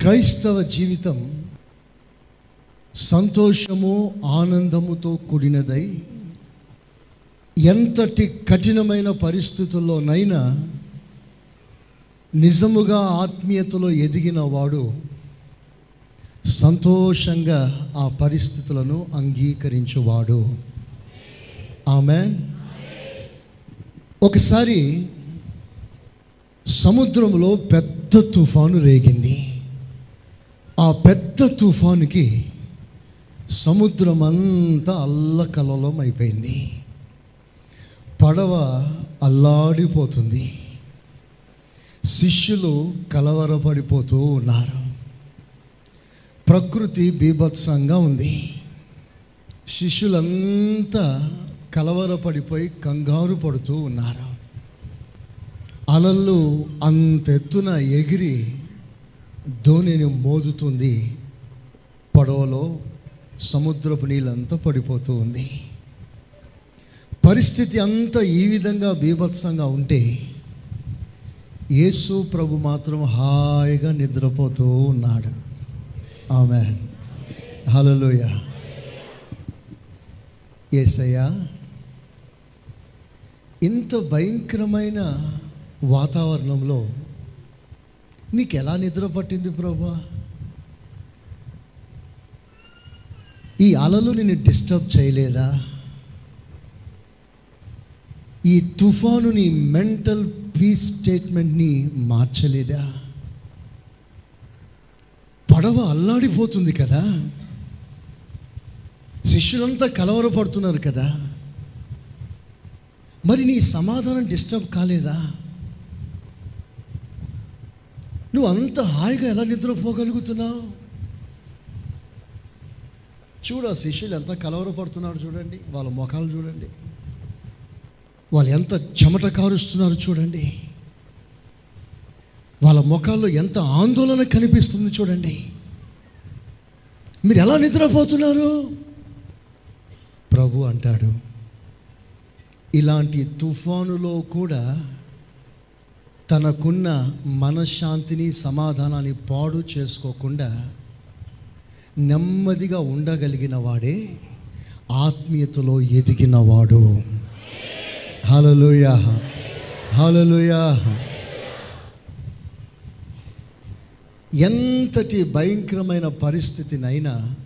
క్రైస్తవ జీవితం సంతోషము ఆనందముతో కూడినదై ఎంతటి కఠినమైన పరిస్థితుల్లోనైనా నిజముగా ఆత్మీయతలో ఎదిగిన వాడు సంతోషంగా ఆ పరిస్థితులను అంగీకరించువాడు. ఆమె ఒకసారి సముద్రంలో పెద్ద తుఫాను రేగింది. ఆ పెద్ద తుఫానుకి సముద్రం అంతా అల్లకలలం అయిపోయింది పడవ అల్లాడిపోతుంది. శిష్యులు కలవరపడిపోతూ ఉన్నారు. ప్రకృతి బీభత్సంగా ఉంది. శిష్యులంతా కలవరపడిపోయి కంగారు పడుతూ ఉన్నారు. అలలు అంతెత్తున ఎగిరి ధోనిని మోదుతుంది. పడవలో సముద్రపు నీళ్ళంతా పడిపోతూ ఉంది. పరిస్థితి అంతా ఈ విధంగా బీభత్సంగా ఉంటే యేసు ప్రభు మాత్రం హాయిగా నిద్రపోతూ ఉన్నాడు. ఆమె హలోయ ఏసయ్యా ఇంత భయంకరమైన వాతావరణంలో నీకు ఎలా నిద్ర పట్టింది ప్రభా? ఈ అలలు నిన్ను డిస్టర్బ్ చేయలేదా? ఈ తుఫాను నీ మెంటల్ పీస్ స్టేట్మెంట్ని మార్చలేదా? పడవ అల్లాడిపోతుంది కదా? శిష్యులంతా కలవరపడుతున్నారు కదా? మరి నీ సమాధానం డిస్టర్బ్ కాలేదా? నువ్వు అంత హాయిగా ఎలా నిద్రపోగలుగుతున్నావు చూడు ఆ శిష్యులు ఎంత కలవరపడుతున్నారు చూడండి వాళ్ళ ముఖాలు చూడండి. వాళ్ళు ఎంత చెమట కారుస్తున్నారు చూడండి. వాళ్ళ ముఖాల్లో ఎంత ఆందోళన కనిపిస్తుంది చూడండి. మీరు ఎలా నిద్రపోతున్నారు? ప్రభు అంటాడు ఇలాంటి తుఫానులో కూడా తనకున్న మనశ్శాంతిని సమాధానాన్ని పాడు చేసుకోకుండా నెమ్మదిగా ఉండగలిగిన వాడే ఆత్మీయతలో ఎదిగినవాడు. హలలుయా హలలుయా ఎంతటి భయంకరమైన పరిస్థితినైనా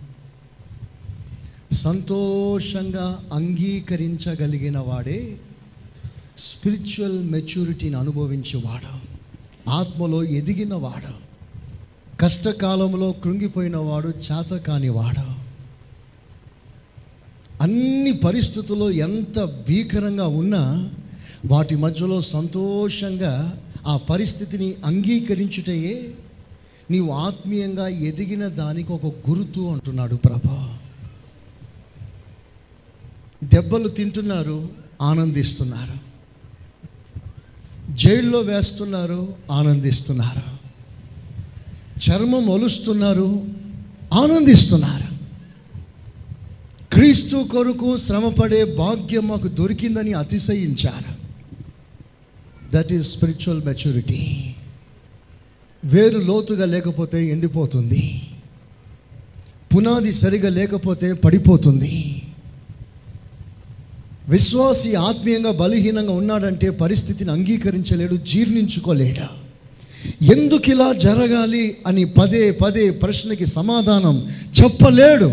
సంతోషంగా అంగీకరించగలిగిన వాడే స్పిరిచువల్ మెచ్యూరిటీని అనుభవించేవాడు ఆత్మలో ఎదిగినవాడు కష్టకాలంలో కృంగిపోయిన వాడు చేత కానివాడు అన్ని పరిస్థితుల్లో ఎంత భీకరంగా ఉన్నా వాటి మధ్యలో సంతోషంగా ఆ పరిస్థితిని అంగీకరించుటయే నీవు ఆత్మీయంగా ఎదిగిన దానికి ఒక గుర్తు అంటున్నాడు ప్రభా. దెబ్బలు తింటున్నారు ఆనందిస్తున్నారు. జైల్లో వేస్తున్నారు ఆనందిస్తున్నారు. చర్మం ఒలుస్తున్నారు ఆనందిస్తున్నారు. క్రీస్తు కొరకు శ్రమపడే భాగ్యం మాకు దొరికిందని అతిశయించారు. దట్ ఈస్ స్పిరిచువల్ మెచ్యూరిటీ వేరు లోతుగా లేకపోతే ఎండిపోతుంది. పునాది సరిగా లేకపోతే పడిపోతుంది. విశ్వాసి ఆత్మీయంగా బలహీనంగా ఉన్నాడంటే పరిస్థితిని అంగీకరించలేడు జీర్ణించుకోలేడా. ఎందుకు ఇలా జరగాలి అని పదే పదే ప్రశ్నకి సమాధానం చెప్పలేడు.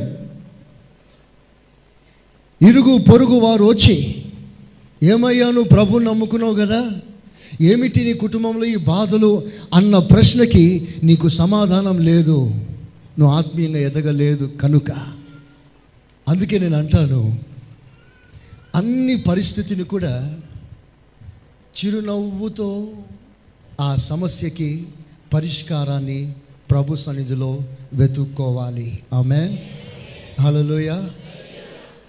ఇరుగు పొరుగు వారు వచ్చి ఏమయ్యా నువ్వు ప్రభు నమ్ముకున్నావు కదా? ఏమిటి నీ కుటుంబంలో ఈ బాధలు? అన్న ప్రశ్నకి నీకు సమాధానం లేదు. నువ్వు ఆత్మీయంగా ఎదగలేదు కనుక. అందుకే నేను అంటాను అన్ని పరిస్థితిని కూడా చిరునవ్వుతో ఆ సమస్యకి పరిష్కారాన్ని ప్రభు సన్నిధిలో వెతుక్కోవాలి. ఆమె హలోయ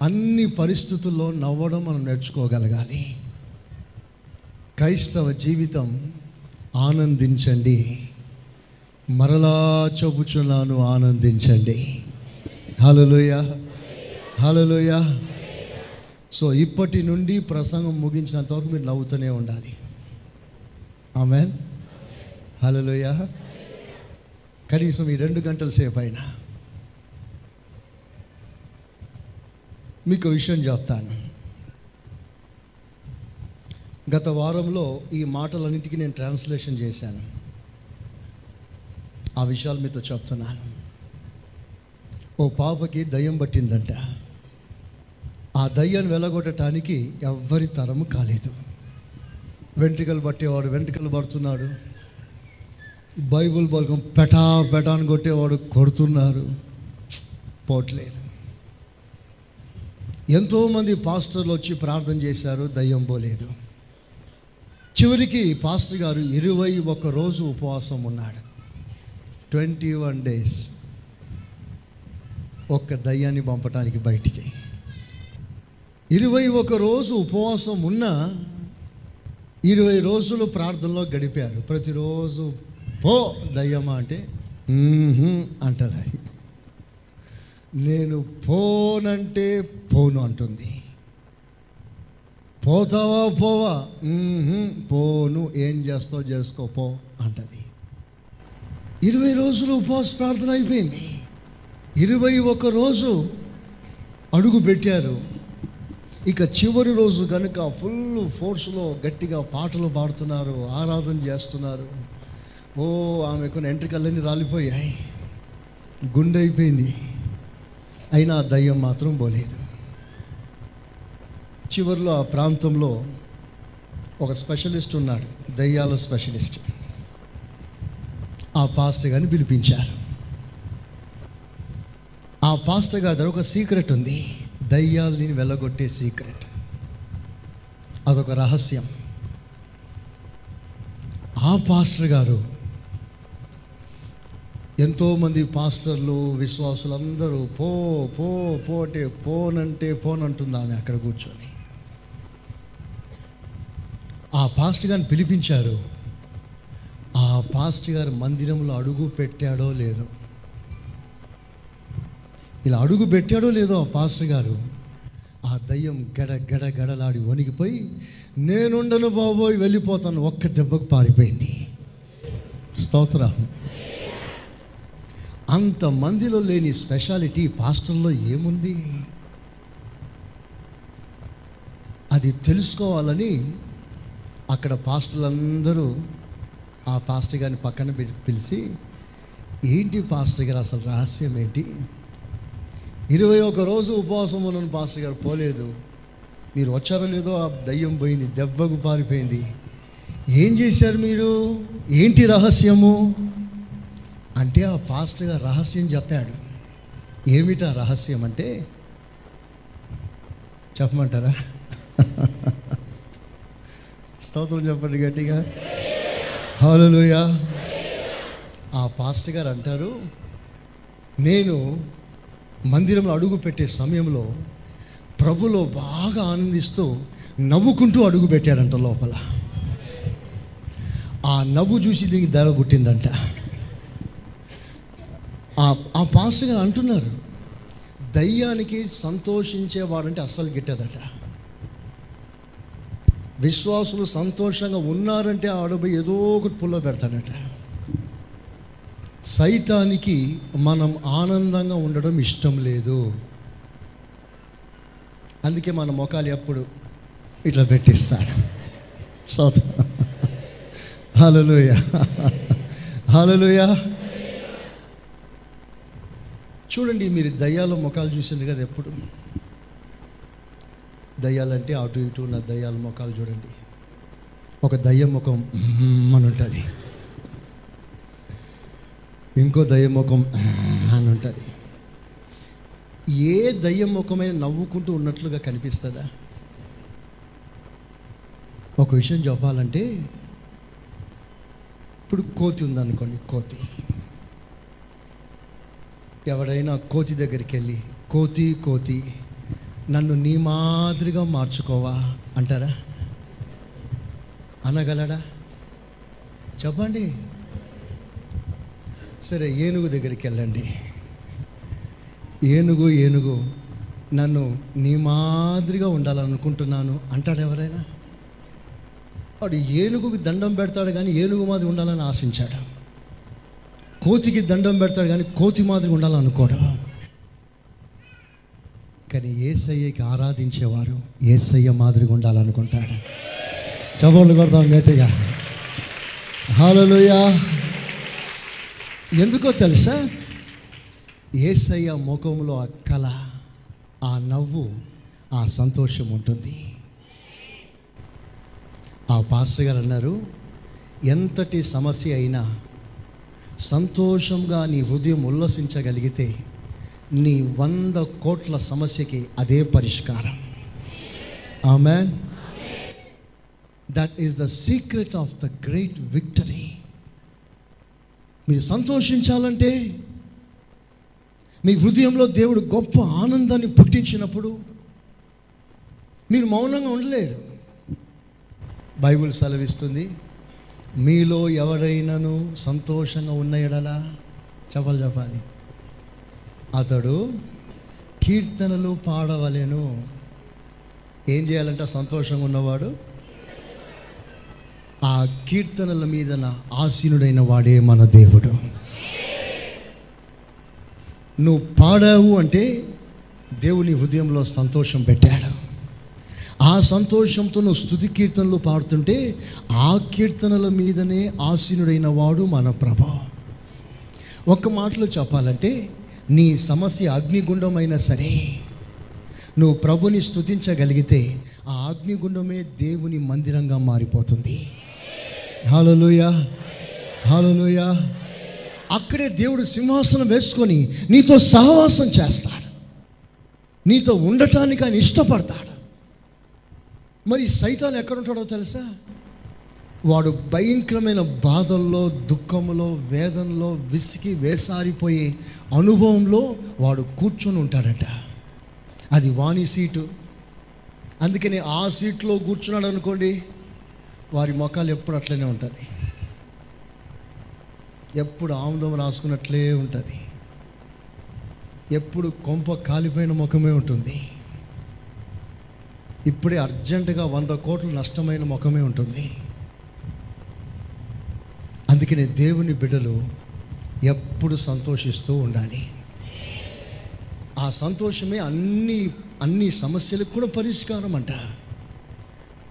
అన్ని పరిస్థితుల్లో నవ్వడం మనం నేర్చుకోగలగాలి. క్రైస్తవ జీవితం ఆనందించండి. మరలా చెబుచున్నాను ఆనందించండి. హలోయ హలోయ సో ఇప్పటి నుండి ప్రసంగం ముగించినంత వరకు మీరు నవ్వుతూనే ఉండాలి. ఆమె హలోయ కనీసం ఈ రెండు గంటల సేపు అయినా మీకు విషయం చెప్తాను. గత వారంలో ఈ మాటలన్నింటికి నేను ట్రాన్స్లేషన్ చేశాను. ఆ విషయాలు మీతో చెప్తున్నాను. ఓ పాపకి దయ్యం పట్టిందంట. ఆ దయ్యాన్ని వెళ్ళగొట్టడానికి ఎవ్వరి తరము కాలేదు. వెంట్రుకలు పట్టేవాడు వెంట్రుకలు పడుతున్నాడు. బైబుల్ బలకం పెటా పెటాను కొట్టేవాడు కొడుతున్నారు పోవట్లేదు ఎంతోమంది పాస్టర్లు వచ్చి ప్రార్థన చేశారు దయ్యం పోలేదు. చివరికి పాస్టర్ గారు ఇరవై ఒక్క రోజు ఉపవాసం ఉన్నాడు. ట్వంటీ వన్ డేస్ ఒక్క దయ్యాన్ని పంపటానికి బయటికి. ఇరవై ఒక రోజు ఉపవాసం ఉన్న ఇరవై రోజులు ప్రార్థనలో గడిపారు. ప్రతిరోజు పో దయ్యమా అంటే అంటారు అది. నేను పోనంటే పోను అంటుంది. పోతావా పోవా? పోను ఏం చేస్తావు చేసుకో పో అంటది. ఇరవై రోజులు ఉపవాస ప్రార్థన అయిపోయింది. ఇరవై ఒక రోజు అడుగు పెట్టారు. ఇక చివరి రోజు కనుక ఫుల్ ఫోర్స్లో గట్టిగా పాటలు పాడుతున్నారు ఆరాధన చేస్తున్నారు. ఓ ఆమెకు ఎంట్రికలన్నీ రాలిపోయాయి. గుండె అయిపోయింది. అయినా దయ్యం మాత్రం పోలేదు. చివరిలో ఆ ప్రాంతంలో ఒక స్పెషలిస్ట్ ఉన్నాడు దయ్యాల స్పెషలిస్ట్ ఆ పాస్టర్ గారిని పిలిపించారు. ఆ పాస్టర్ గారి దగ్గర ఒక సీక్రెట్ ఉంది. దయ్యాల్ని వెళ్ళగొట్టే సీక్రెట్. అదొక రహస్యం. ఆ పాస్టర్ గారు ఎంతోమంది పాస్టర్లు విశ్వాసులు అందరూ పో పో పో అంటే పోనంటే పోనంటుంది ఆమె అక్కడ కూర్చొని. ఆ పాస్టర్ గారిని పిలిపించారు. ఆ పాస్టర్ గారు మందిరంలో అడుగు పెట్టాడో లేదో. ఇలా అడుగు పెట్టాడో లేదో ఆ పాస్టర్ గారు ఆ దయ్యం గడ గడ గడలాడి వణిగిపోయి నేనుండను బాబోయ్ వెళ్ళిపోతాను. ఒక్క దెబ్బకు పారిపోయింది. స్తోత్రం. అంతమందిలో లేని స్పెషాలిటీ పాస్టర్లో ఏముంది? అది తెలుసుకోవాలని అక్కడ పాస్టర్లందరూ ఆ పాస్టర్ గారిని పక్కన పిలిచి ఏంటి పాస్టర్ గారు అసలు రహస్యం ఏంటి? ఇరవై ఒక రోజు ఉపవాసం ఉన్న పాస్టర్ గారు పోలేదు. మీరు వచ్చారో లేదో ఆ దయ్యం పోయింది దెబ్బకు పారిపోయింది. ఏం చేశారు మీరు? ఏంటి రహస్యము? అంటే ఆ పాస్టర్ గారు రహస్యం చెప్పాడు. ఏమిటా రహస్యం అంటే? చెప్పమంటారా? స్తోత్రం చెప్పండి గట్టిగా. హలోయ ఆ పాస్టర్ గారు అంటారు నేను మందిరంలో అడుగు పెట్టే సమయంలో ప్రభులో బాగా ఆనందిస్తూ నవ్వుకుంటూ అడుగు పెట్టాడంట లోపల. ఆ నవ్వు చూసి దీనికి ధర పుట్టిందంట. ఆ ఆ పాస్టర్ గారు అంటున్నారు దయ్యానికి సంతోషించేవాడంటే అస్సలు గిట్టదట. విశ్వాసులు సంతోషంగా ఉన్నారంటే ఆ అడుగు ఏదో ఒకటి పుల్ల పెడతాడట. సైతానికి మనం ఆనందంగా ఉండడం ఇష్టం లేదు. అందుకే మన మొఖాలు ఎప్పుడు ఇట్లా పెట్టిస్తాడు. సౌత్. హలోయ హలోయ చూడండి మీరు దయ్యాల ముఖాలు చూసింది కదా ఎప్పుడు? దయ్యాలంటే అటు ఇటు ఉన్న దయ్యాల ముఖాలు చూడండి. ఒక దయ్య ముఖం అని ఉంటుంది. ఇంకో దయ్యముఖం అని ఉంటుంది. ఏ దయ్యముఖమైన నవ్వుకుంటూ ఉన్నట్లుగా కనిపిస్తుందా? ఒక విషయం చెప్పాలంటే ఇప్పుడు కోతి ఉందనుకోండి కోతి. ఎవడైనా కోతి దగ్గరికి వెళ్ళి కోతి కోతి నన్ను నీ మాదిరిగా మార్చుకోవా అంటారా? అనగలడా? చెప్పండి. సరే ఏనుగు దగ్గరికి వెళ్ళండి. ఏనుగు ఏనుగు నన్ను నీ మాదిరిగా ఉండాలనుకుంటున్నాను అంటాడు ఎవరైనా? వాడు ఏనుగుకి దండం పెడతాడు కానీ ఏనుగు మాదిరి ఉండాలని ఆశించాడు. కోతికి దండం పెడతాడు కానీ కోతి మాదిరి ఉండాలనుకోడు. కానీ ఏసయ్యకి ఆరాధించేవారు ఏసయ్య మాదిరిగా ఉండాలనుకుంటాడు. చవళ్ళు కొడతాం గట్టిగా. హాలలుయా ఎందుకో తెలుసా? ఏసయ్య ముఖంలో ఆ కళ ఆ నవ్వు ఆ సంతోషం ఉంటుంది. ఆ పాస్టర్ గారు అన్నారు ఎంతటి సమస్య అయినా సంతోషంగా నీ హృదయం ఉల్లసించగలిగితే నీ వంద కోట్ల సమస్యకి అదే పరిష్కారం. Amen that is the secret of the great victory మీరు సంతోషించాలంటే మీ హృదయంలో దేవుడు గొప్ప ఆనందాన్ని పుట్టించినప్పుడు మీరు మౌనంగా ఉండలేరు. బైబిల్ సెలవిస్తుంది మీలో ఎవరైనాను సంతోషంగా ఉన్న ఎడలా చెప్పాలి చెప్పాలి. అతడు కీర్తనలు పాడవలేను. ఏం చేయాలంటే? సంతోషంగా ఉన్నవాడు ఆ కీర్తనల మీదన ఆసీనుడైన వాడే మన దేవుడు. నువ్వు పాడావు అంటే దేవుని హృదయంలో సంతోషం పెట్టాడు. ఆ సంతోషంతో నువ్వు స్థుతి కీర్తనలు పాడుతుంటే ఆ కీర్తనల మీదనే ఆసీనుడైన వాడు మన ప్రభ. ఒక్క మాటలో చెప్పాలంటే నీ సమస్య అగ్నిగుండమైనా సరే నువ్వు ప్రభుని స్తుతించగలిగితే ఆ అగ్నిగుండమే దేవుని మందిరంగా మారిపోతుంది. హాలలోయ హాలలోయ అక్కడే దేవుడు సింహాసనం వేసుకొని నీతో సహవాసం చేస్తాడు. నీతో ఉండటానికి ఆయన ఇష్టపడతాడు. మరి సైతాన్ ఎక్కడుంటాడో తెలుసా? వాడు భయంకరమైన బాధల్లో దుఃఖంలో వేదనలో విసిగి వేసారిపోయే అనుభవంలో వాడు కూర్చొని ఉంటాడట. అది వాణి సీటు. అందుకని ఆ సీట్లో కూర్చున్నాడు అనుకోండి వారి మొఖాలు ఎప్పుడు అట్లనే ఉంటుంది. ఎప్పుడు ఆముదం రాసుకున్నట్లే ఉంటుంది. ఎప్పుడు కొంప కాలిపోయిన ముఖమే ఉంటుంది. ఇప్పుడే అర్జెంటుగా వంద కోట్లు నష్టమైన ముఖమే ఉంటుంది. అందుకనే దేవుని బిడ్డలు ఎప్పుడు సంతోషిస్తూ ఉండాలి. ఆ సంతోషమే అన్ని అన్ని సమస్యలకు కూడా పరిష్కారం అంట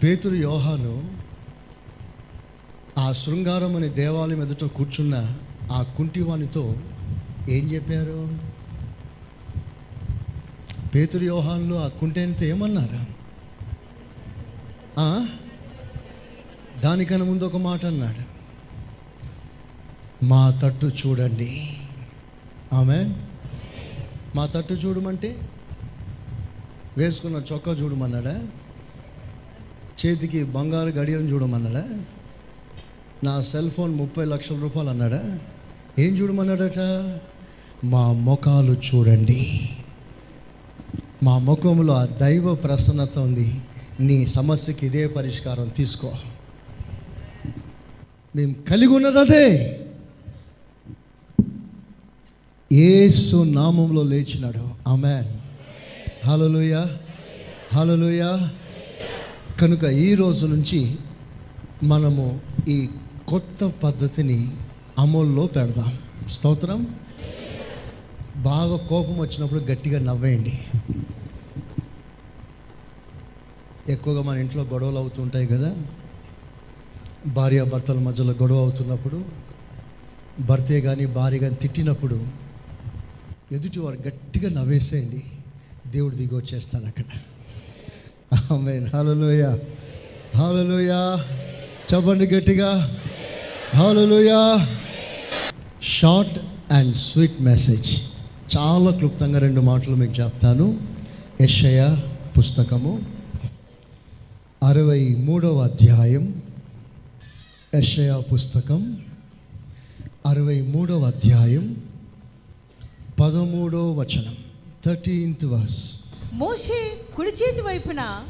పేతురు యోహాను ఆ శృంగారం అనే దేవాలయం ఎదుట కూర్చున్న ఆ కుంటివానితో ఏం చెప్పారు? పేతురు యోహాన్లో ఆ కుంటేనితో ఏమన్నారా? దానికన్నా ముందు ఒక మాట అన్నాడు. మా తట్టు చూడండి. ఆమె మా తట్టు చూడమంటే? వేసుకున్న చొక్కా చూడమన్నాడా? చేతికి బంగారు గడియం చూడమన్నాడా? నా సెల్ ఫోన్ ముప్పై లక్షల రూపాయలు అన్నాడా? ఏం చూడమన్నాడట? మా ముఖాలు చూడండి. మా ముఖంలో ఆ దైవ ప్రసన్నత ఉంది. నీ సమస్యకి ఇదే పరిష్కారం తీసుకో. మేము కలిగి ఉన్నది అదే. ఏసు నామంలో లేచినాడు. ఆమె హలోయ హలోయ కనుక ఈ రోజు నుంచి మనము ఈ కొత్త పద్ధతిని అమల్లో పెడదాం. స్తోత్రం. బాగా కోపం వచ్చినప్పుడు గట్టిగా నవ్వేయండి. ఎక్కువగా మన ఇంట్లో గొడవలు అవుతుంటాయి కదా. భార్యాభర్తల మధ్యలో గొడవ అవుతున్నప్పుడు భర్తే కానీ భార్య కానీ తిట్టినప్పుడు ఎదుటి వారు గట్టిగా నవ్వేసేయండి. దేవుడు దిగి వచ్చేస్తాను అక్కడ. ఆమె హాలలోయ హాలలోయ చెప్పండి గట్టిగా. హాలలోయ షార్ట్ అండ్ స్వీట్ మెసేజ్ చాలా క్లుప్తంగా రెండు మాటలు మీకు చెప్తాను. యెషయ పుస్తకము అరవై మూడవ అధ్యాయం. యెషయ పుస్తకం అరవై మూడవ అధ్యాయం. పదమూడవ వచనం. Thirteenth verse. మోషే కుడి చేతి వైపున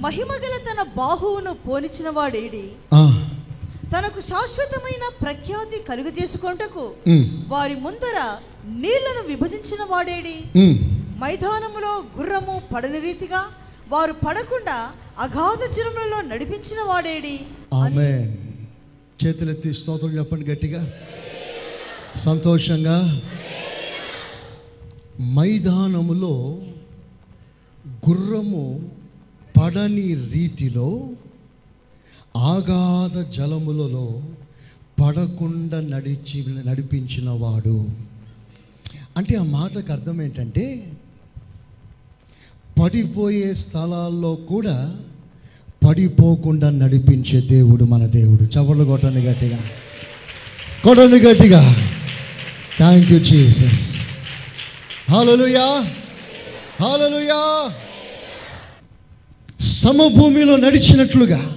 మహిమగల తన బాహువును పోనిచిన వాడేడి. తనకు శాశ్వతమైన ప్రఖ్యాతి కలుగు చేసుకొంటకు వారి ముందర నీళ్ళను విభజించిన వాడేడి? మైదానములో గుర్రము పడని రీతిగా వారు పడకుండా అగాధ జలములలో నడిపించిన వాడేడి? చేతులెత్తి స్తోత్రం చెప్పండి గట్టిగా. సంతోషంగా. మైదానములో గుర్రము పడని రీతిలో ఆగాధ జలములలో పడకుండా నడిచి నడిపించిన వాడు. అంటే ఆ మాటకు అర్థం ఏంటంటే పడిపోయే స్థలాల్లో కూడా పడిపోకుండా నడిపించే దేవుడు మన దేవుడు. చవళ్ళు కొట్టండి గట్టిగా. కొట్టండి గట్టిగా. Thank you Jesus hallelujah hallelujah సమభూమిలో నడిచినట్లుగా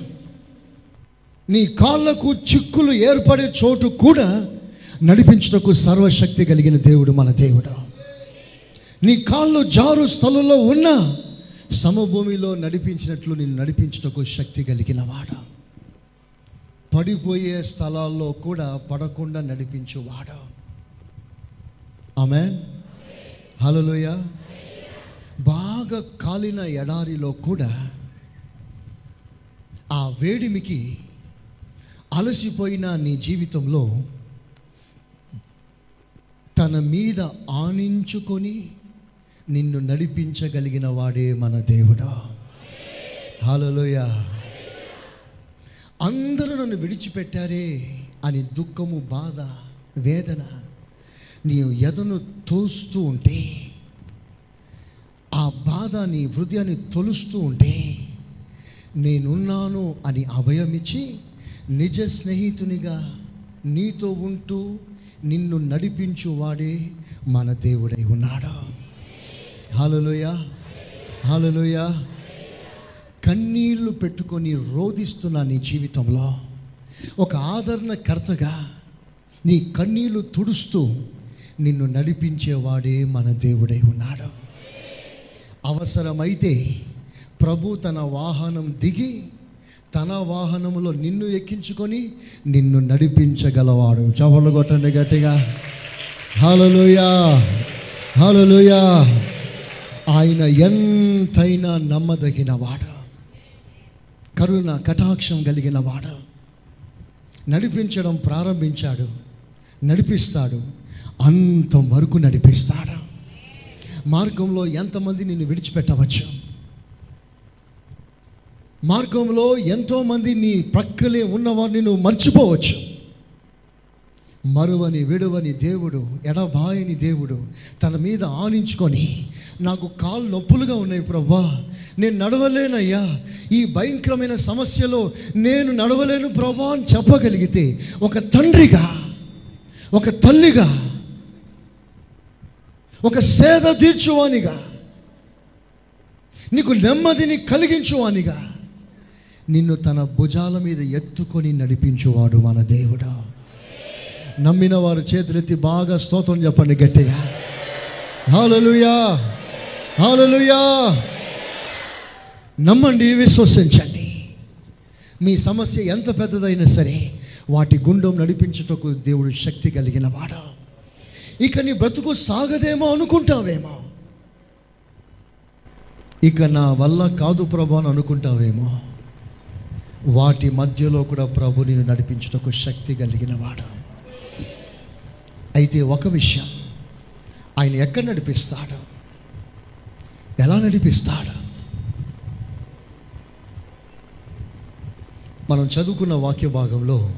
నీ కాళ్ళకు చిక్కులు ఏర్పడే చోటు కూడా నడిపించుటకు సర్వశక్తి కలిగిన దేవుడు మన దేవుడు. నీ కాళ్ళు జారు స్థలంలో ఉన్న సమభూమిలో నడిపించినట్లు నేను నడిపించుటకు శక్తి కలిగిన వాడు. పడిపోయే స్థలాల్లో కూడా పడకుండా నడిపించువాడు ఆమె హలోయ బాగా కాలిన ఎడారిలో కూడా ఆ వేడిమికి అలసిపోయిన నీ జీవితంలో తన మీద ఆనించుకొని నిన్ను నడిపించగలిగిన వాడే మన దేవుడా. హాలలోయ అందరూ నన్ను విడిచిపెట్టారే అని దుఃఖము బాధ వేదన నీ ఎదను తోస్తూ ఉంటే ఆ బాధ నీ హృదయాన్ని తొలుస్తూ ఉంటే నేనున్నాను అని అభయమిచ్చి నిజ స్నేహితునిగా నీతో ఉంటూ నిన్ను నడిపించువాడే మన దేవుడై ఉన్నాడు? హాలలోయ హాలలోయ. కన్నీళ్ళు పెట్టుకొని రోధిస్తున్న నీ జీవితంలో ఒక ఆదరణకర్తగా నీ కన్నీళ్ళు తుడుస్తూ నిన్ను నడిపించేవాడే మన దేవుడై ఉన్నాడు. అవసరమైతే ప్రభు తన వాహనం దిగి తన వాహనములో నిన్ను ఎక్కించుకొని నిన్ను నడిపించగలవాడు. చవళ్ళు కొట్టండి గట్టిగా. హలోయా హలోయా ఆయన ఎంతైనా నమ్మదగినవాడు కరుణ కటాక్షం కలిగినవాడు నడిపించడం ప్రారంభించాడు. నడిపిస్తాడు. అంతం వరకు నడిపిస్తాడు. మార్గంలో ఎంతమంది నిన్ను విడిచిపెట్టవచ్చు? మార్గంలో ఎంతోమంది నీ ప్రక్కలే ఉన్నవారిని నువ్వు మర్చిపోవచ్చు. మరువని విడువని దేవుడు ఎడబాయని దేవుడు తన మీద ఆనించుకొని నాకు కాళ్ళు నొప్పులుగా ఉన్నాయి ప్రభా నేను నడవలేనయ్యా. ఈ భయంకరమైన సమస్యలో నేను నడవలేను ప్రభా అని చెప్పగలిగితే ఒక తండ్రిగా ఒక తల్లిగా ఒక సేద తీర్చువానిగా నీకు నెమ్మదిని కలిగించువానిగా నిన్ను తన భుజాల మీద ఎత్తుకొని నడిపించువాడు మన దేవుడా. నమ్మిన వారు చేతులెత్తి బాగా స్తోత్రం చెప్పండి గట్టిగా. హాలలుయా హాలలుయా నమ్మండి విశ్వసించండి. మీ సమస్య ఎంత పెద్దదైనా సరే వాటి గుండం నడిపించుటకు దేవుడు శక్తి కలిగిన వాడు. ఇక నీ బ్రతుకు సాగదేమో అనుకుంటావేమో. ఇక నా వల్ల కాదు ప్రభు అని అనుకుంటావేమో. వాటి మధ్యలో కూడా ప్రభు నేను నడిపించుటకు శక్తి కలిగిన వాడు అయితే ఒక విషయం. ఆయన ఎక్కడ నడిపిస్తాడు? ఎలా నడిపిస్తాడు? మనం చదువుకున్న వాక్య భాగంలో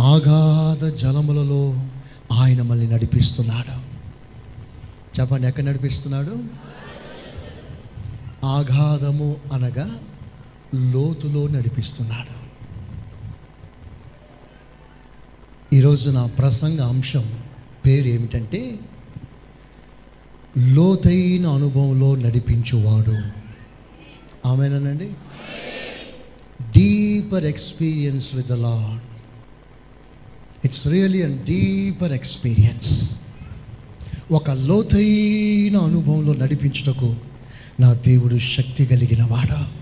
ఆగాధ జలములలో ఆయన మళ్ళీ నడిపిస్తున్నాడు. చెప్పండి ఎక్కడ నడిపిస్తున్నాడు? ఆఘాధము అనగా లోతులో నడిపిస్తున్నాడు. ఈరోజు నా ప్రసంగ అంశం పేరు ఏమిటంటే లోతైన అనుభవంలో నడిపించువాడు. ఆమెనండి deeper experience with the Lord it's really and deeper experience ఒక లోతైన అనుభవంలో నడిపించుటకు నా దేవుడు శక్తి కలిగిన వాడా.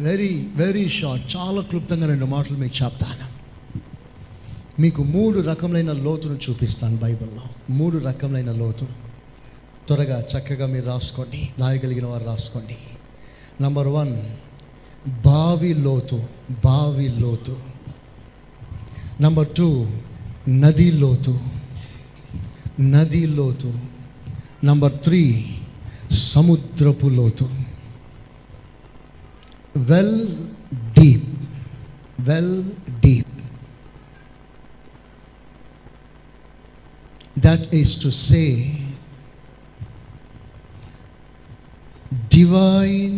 వెరీ వెరీ షార్ట్ చాలా క్లుప్తంగా రెండు మాటలు మీకు చెప్తాను. మీకు మూడు రకములైన లోతును చూపిస్తాను బైబిల్లో. మూడు రకములైన లోతు. త్వరగా చక్కగా మీరు రాసుకోండి. రాయగలిగిన వారు రాసుకోండి. నంబర్ వన్ బావి లోతు. బావి లోతు. నంబర్ టూ నది లోతు. నది లోతు. నంబర్ త్రీ సముద్రపు లోతు. well deep well deep that is to say divine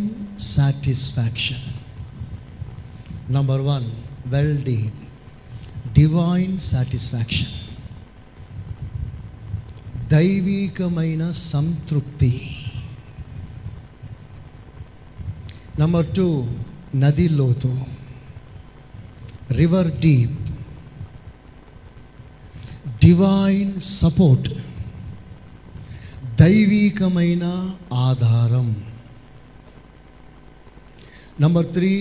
satisfaction number one well deep divine satisfaction దైవికమైన సంతృప్తి నంబర్ టూ నది లోతు రివర్ డీప్ డివైన్ సపోర్ట్ దైవికమైన ఆధారం నంబర్ త్రీ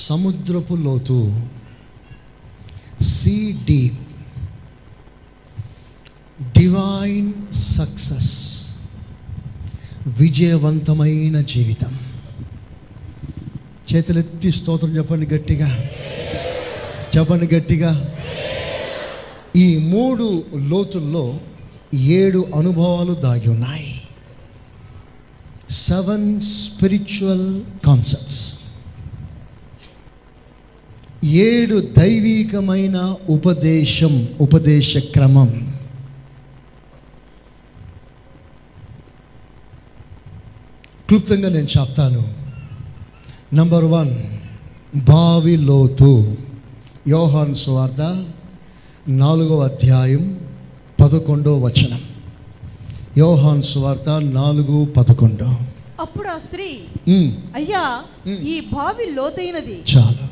సముద్రపు లోతు సీ డీప్ డివైన్ సక్సెస్ విజయవంతమైన జీవితం చేతులెత్తి స్తోత్రం చెప్పండి గట్టిగా. చెప్పండి గట్టిగా. ఈ మూడు లోతుల్లో ఏడు అనుభవాలు దాగి ఉన్నాయి. సెవెన్ స్పిరిచువల్ కాన్సెప్ట్స్ ఏడు దైవికమైన ఉపదేశం ఉపదేశ క్రమం. క్లుప్తంగా నేను చెప్తాను. నంబర్ వన్ బావి లోతు యోహాన్ స్వార్థ నాలుగో అధ్యాయం పదకొండో వచనం. యోహాన్ స్వార్థ నాలుగు పదకొండు. అప్పుడు ఆ స్త్రీ అయ్యా. ఈ బావి లోతైనది. చాలు.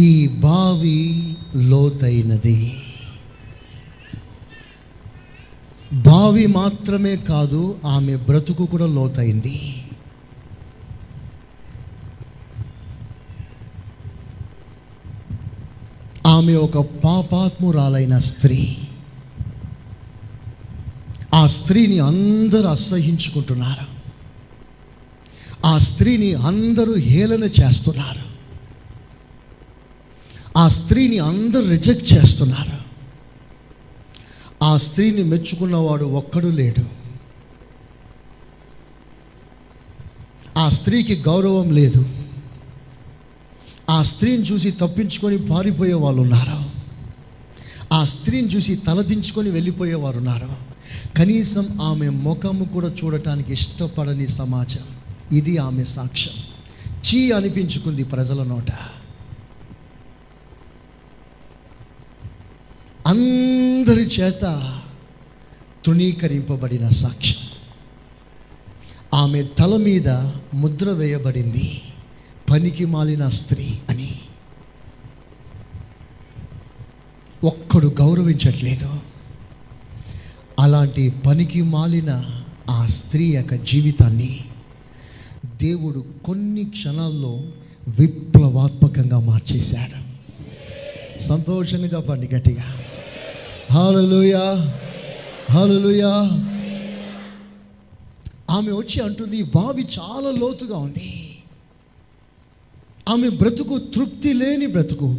ఈ బావి లోతైనది. బావి మాత్రమే కాదు ఆమె బ్రతుకు కూడా లోతైంది. ఆమె ఒక పాపాత్మురాలైన స్త్రీ. ఆ స్త్రీని అందరూ అసహించుకుంటున్నారు. ఆ స్త్రీని అందరూ హేళన చేస్తున్నారు. ఆ స్త్రీని అందరూ రిజెక్ట్ చేస్తున్నారు. ఆ స్త్రీని మెచ్చుకున్నవాడు ఒక్కడు లేడు. ఆ స్త్రీకి గౌరవం లేదు. ఆ స్త్రీని చూసి తప్పించుకొని పారిపోయే వాళ్ళు ఉన్నారు? ఆ స్త్రీని చూసి తలదించుకొని వెళ్ళిపోయేవారు ఉన్నారు? కనీసం ఆమె ముఖము కూడా చూడటానికి ఇష్టపడని సమాజం. ఇది ఆమె సాక్ష్యం. చీ అనిపించుకుంది ప్రజల నోట. అందరి చేత తృణీకరింపబడిన సాక్ష్యం. ఆమె తల మీద ముద్ర వేయబడింది. పనికి మాలిన స్త్రీ అని. ఒక్కడు గౌరవించట్లేదు. అలాంటి పనికి మాలిన ఆ స్త్రీ యొక్క జీవితాన్ని దేవుడు కొన్ని క్షణాల్లో విప్లవాత్మకంగా మార్చేశాడు. సంతోషంగా చెప్పండి గట్టిగా. హాలలుయా హాలలుయా ఆమె వచ్చి అంటుంది బావి చాలా లోతుగా ఉంది. ఆమె బ్రతుకు తృప్తి లేని బ్రతుకు.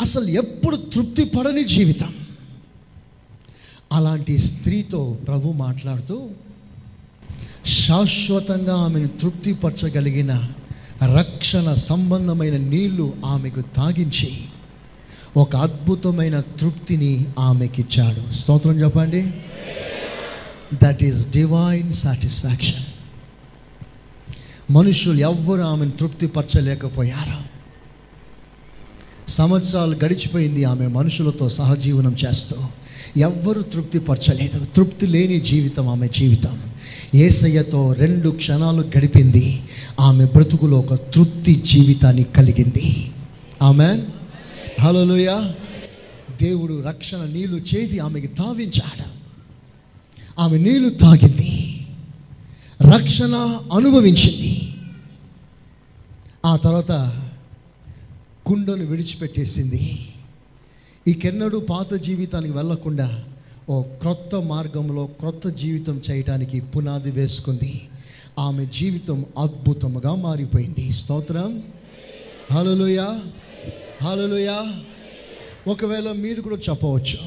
అసలు ఎప్పుడు తృప్తి పడని జీవితం. అలాంటి స్త్రీతో ప్రభు మాట్లాడుతూ శాశ్వతంగా ఆమెను తృప్తిపరచగలిగిన రక్షణ సంబంధమైన నీళ్ళు ఆమెకు తాగించి ఒక అద్భుతమైన తృప్తిని ఆమెకిచ్చాడు. స్తోత్రం చెప్పండి. దట్ ఈస్ డివైన్ సాటిస్ఫాక్షన్ మనుషులు ఎవ్వరు ఆమెను తృప్తిపరచలేకపోయారు. సంవత్సరాలు గడిచిపోయింది ఆమె మనుషులతో సహజీవనం చేస్తూ. ఎవ్వరు తృప్తిపరచలేదు. తృప్తి లేని జీవితం ఆమె జీవితం. ఏసయ్యతో రెండు క్షణాలు గడిపింది. ఆమె బ్రతుకులో ఒక తృప్తి జీవితాన్ని కలిగింది. ఆమె హలోయ దేవుడు రక్షణ నీళ్ళు చేతి ఆమెకి తావించాడు. ఆమె నీళ్ళు తాగింది. రక్షణ అనుభవించింది. ఆ తర్వాత కుండను విడిచిపెట్టేసింది. ఇకెన్నడూ పాత జీవితానికి వెళ్ళకుండా ఓ క్రొత్త మార్గంలో క్రొత్త జీవితం చేయటానికి పునాది వేసుకుంది. ఆమె జీవితం అద్భుతముగా మారిపోయింది. స్తోత్రం. హలోయ హలోయా ఒకవేళ మీరు కూడా చెప్పవచ్చు.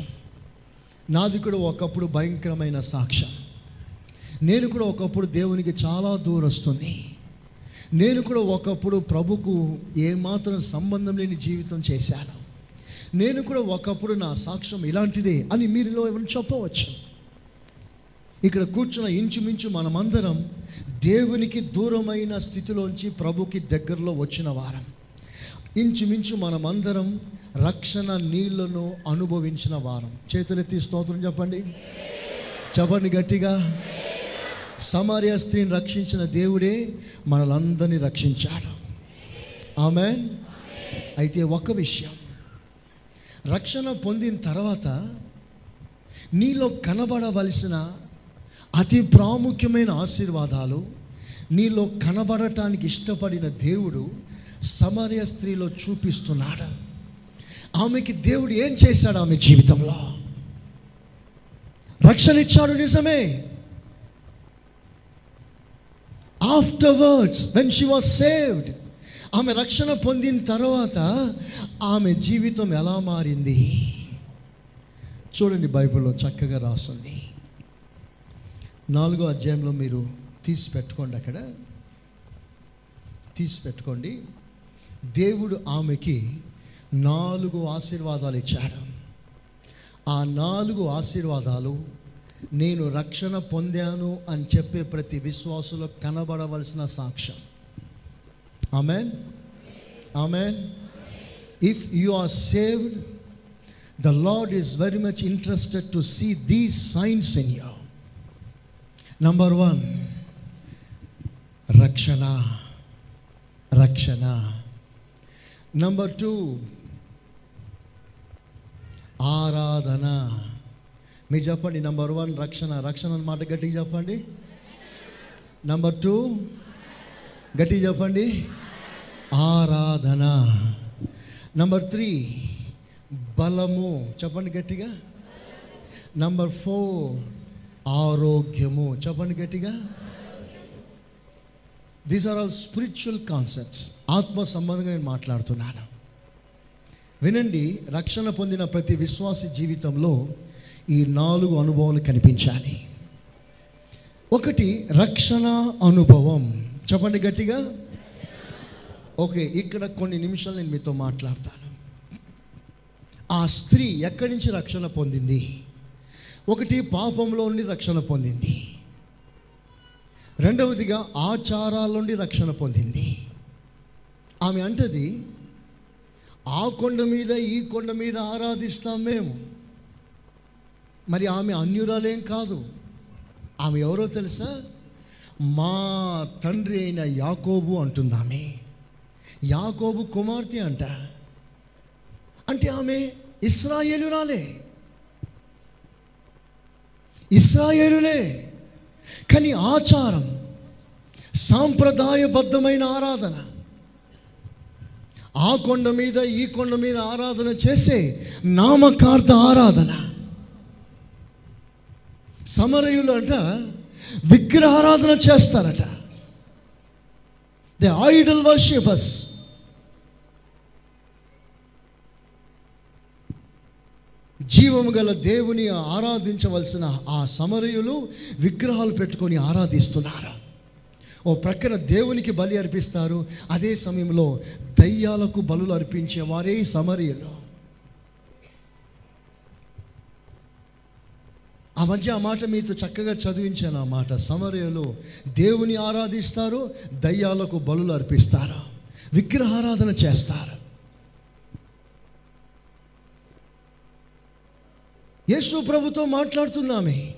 నాది కూడా ఒకప్పుడు భయంకరమైన సాక్ష్యం. నేను కూడా ఒకప్పుడు దేవునికి చాలా దూరొస్తుంది. నేను కూడా ఒకప్పుడు ప్రభుకు ఏమాత్రం సంబంధం లేని జీవితం చేశాను. నేను కూడా ఒకప్పుడు నా సాక్ష్యం ఇలాంటిదే అని మీరులో ఎవరు చెప్పవచ్చు? ఇక్కడ కూర్చున్న ఇంచుమించు మనమందరం దేవునికి దూరమైన స్థితిలోంచి ప్రభుకి దగ్గరలో వచ్చిన వారం. ఇంచుమించు మనమందరం రక్షణ నీళ్ళను అనుభవించిన వారం. చేతులెత్తి స్తోత్రం చెప్పండి. చెప్పండి గట్టిగా. సమార్య స్త్రీని రక్షించిన దేవుడే మనలందరినీ రక్షించాడు. ఆమె అయితే ఒక విషయం. రక్షణ పొందిన తర్వాత నీలో కనబడవలసిన అతి ప్రాముఖ్యమైన ఆశీర్వాదాలు నీలో కనబడటానికి ఇష్టపడిన దేవుడు సమరయ స్త్రీలో చూపిస్తున్నాడు. ఆమెకి దేవుడు ఏం చేశాడు ఆమె జీవితంలో? రక్షణ ఇచ్చాడు నిజమే. Afterwards when she was saved ఆమె రక్షణ పొందిన తర్వాత ఆమె జీవితం ఎలా మారింది? చూడండి బైబిల్లో చక్కగా రాస్తుంది. నాలుగో అధ్యాయంలో మీరు తీసి పెట్టుకోండి అక్కడ. తీసి పెట్టుకోండి. దేవుడు ఆమెకి నాలుగు ఆశీర్వాదాలు ఇచ్చాడు. ఆ నాలుగు ఆశీర్వాదాలు నేను రక్షణ పొందాను అని చెప్పే ప్రతి విశ్వాసులో కనబడవలసిన సాక్ష్యం. Amen amen if you are saved the Lord is very much interested to see these signs in you number one రక్షణ రక్షణ. నంబర్ టూ ఆరాధన. మీరు చెప్పండి నంబర్ వన్ రక్షణ రక్షణ అన్నమాట గట్టిగా చెప్పండి. నంబర్ టూ గట్టిగా చెప్పండి. ఆరాధన. నంబర్ త్రీ బలము. చెప్పండి గట్టిగా. నంబర్ ఫోర్ ఆరోగ్యము. చెప్పండి గట్టిగా. These are all spiritual concepts ఆత్మ సంబంధంగా నేను మాట్లాడుతున్నాను. వినండి రక్షణ పొందిన ప్రతి విశ్వాసి జీవితంలో ఈ నాలుగు అనుభవాలు కనిపించాలి. ఒకటి రక్షణ అనుభవం. చెప్పండి గట్టిగా. ఓకే ఇక్కడ కొన్ని నిమిషాలు నేను మీతో మాట్లాడతాను. ఆ స్త్రీ ఎక్కడి నుంచి రక్షణ పొందింది? ఒకటి పాపంలో నుండి రక్షణ పొందింది. రెండవదిగా ఆచారాల నుండి రక్షణ పొందింది. ఆమె అంటది ఆ కొండ మీద ఈ కొండ మీద ఆరాధిస్తాం మేము. మరి ఆమె అన్యురాలేం కాదు. ఆమె ఎవరో తెలుసా? మా తండ్రి అయిన యాకోబు అంటుంది ఆమె. యాకోబు కుమార్తె అంట. అంటే ఆమె ఇస్రాయేలురాలే. ఇస్రాయేలులే. కానీ ఆచారం సాంప్రదాయబద్ధమైన ఆరాధన. ఆ కొండ మీద ఈ కొండ మీద ఆరాధన చేసే నామకార్థ ఆరాధన. సమరయులు అంట విగ్రహారాధన చేస్తారట. ద ఐడల్ వర్షిపర్స్ జీవము గల దేవుని ఆరాధించవలసిన ఆ సమరయులు విగ్రహాలు పెట్టుకొని ఆరాధిస్తున్నారు. ఓ ప్రక్కన దేవునికి బలి అర్పిస్తారు. అదే సమయంలో దయ్యాలకు బలులు అర్పించే వారే సమరయులు. ఆ మధ్య ఆ మాట మీతో చక్కగా చదివించాను ఆ మాట. సమరయలో దేవుని ఆరాధిస్తారు దయ్యాలకు బలులు అర్పిస్తారు విగ్రహారాధన చేస్తారు. యేసు ప్రభుతో మాట్లాడుతున్నామే.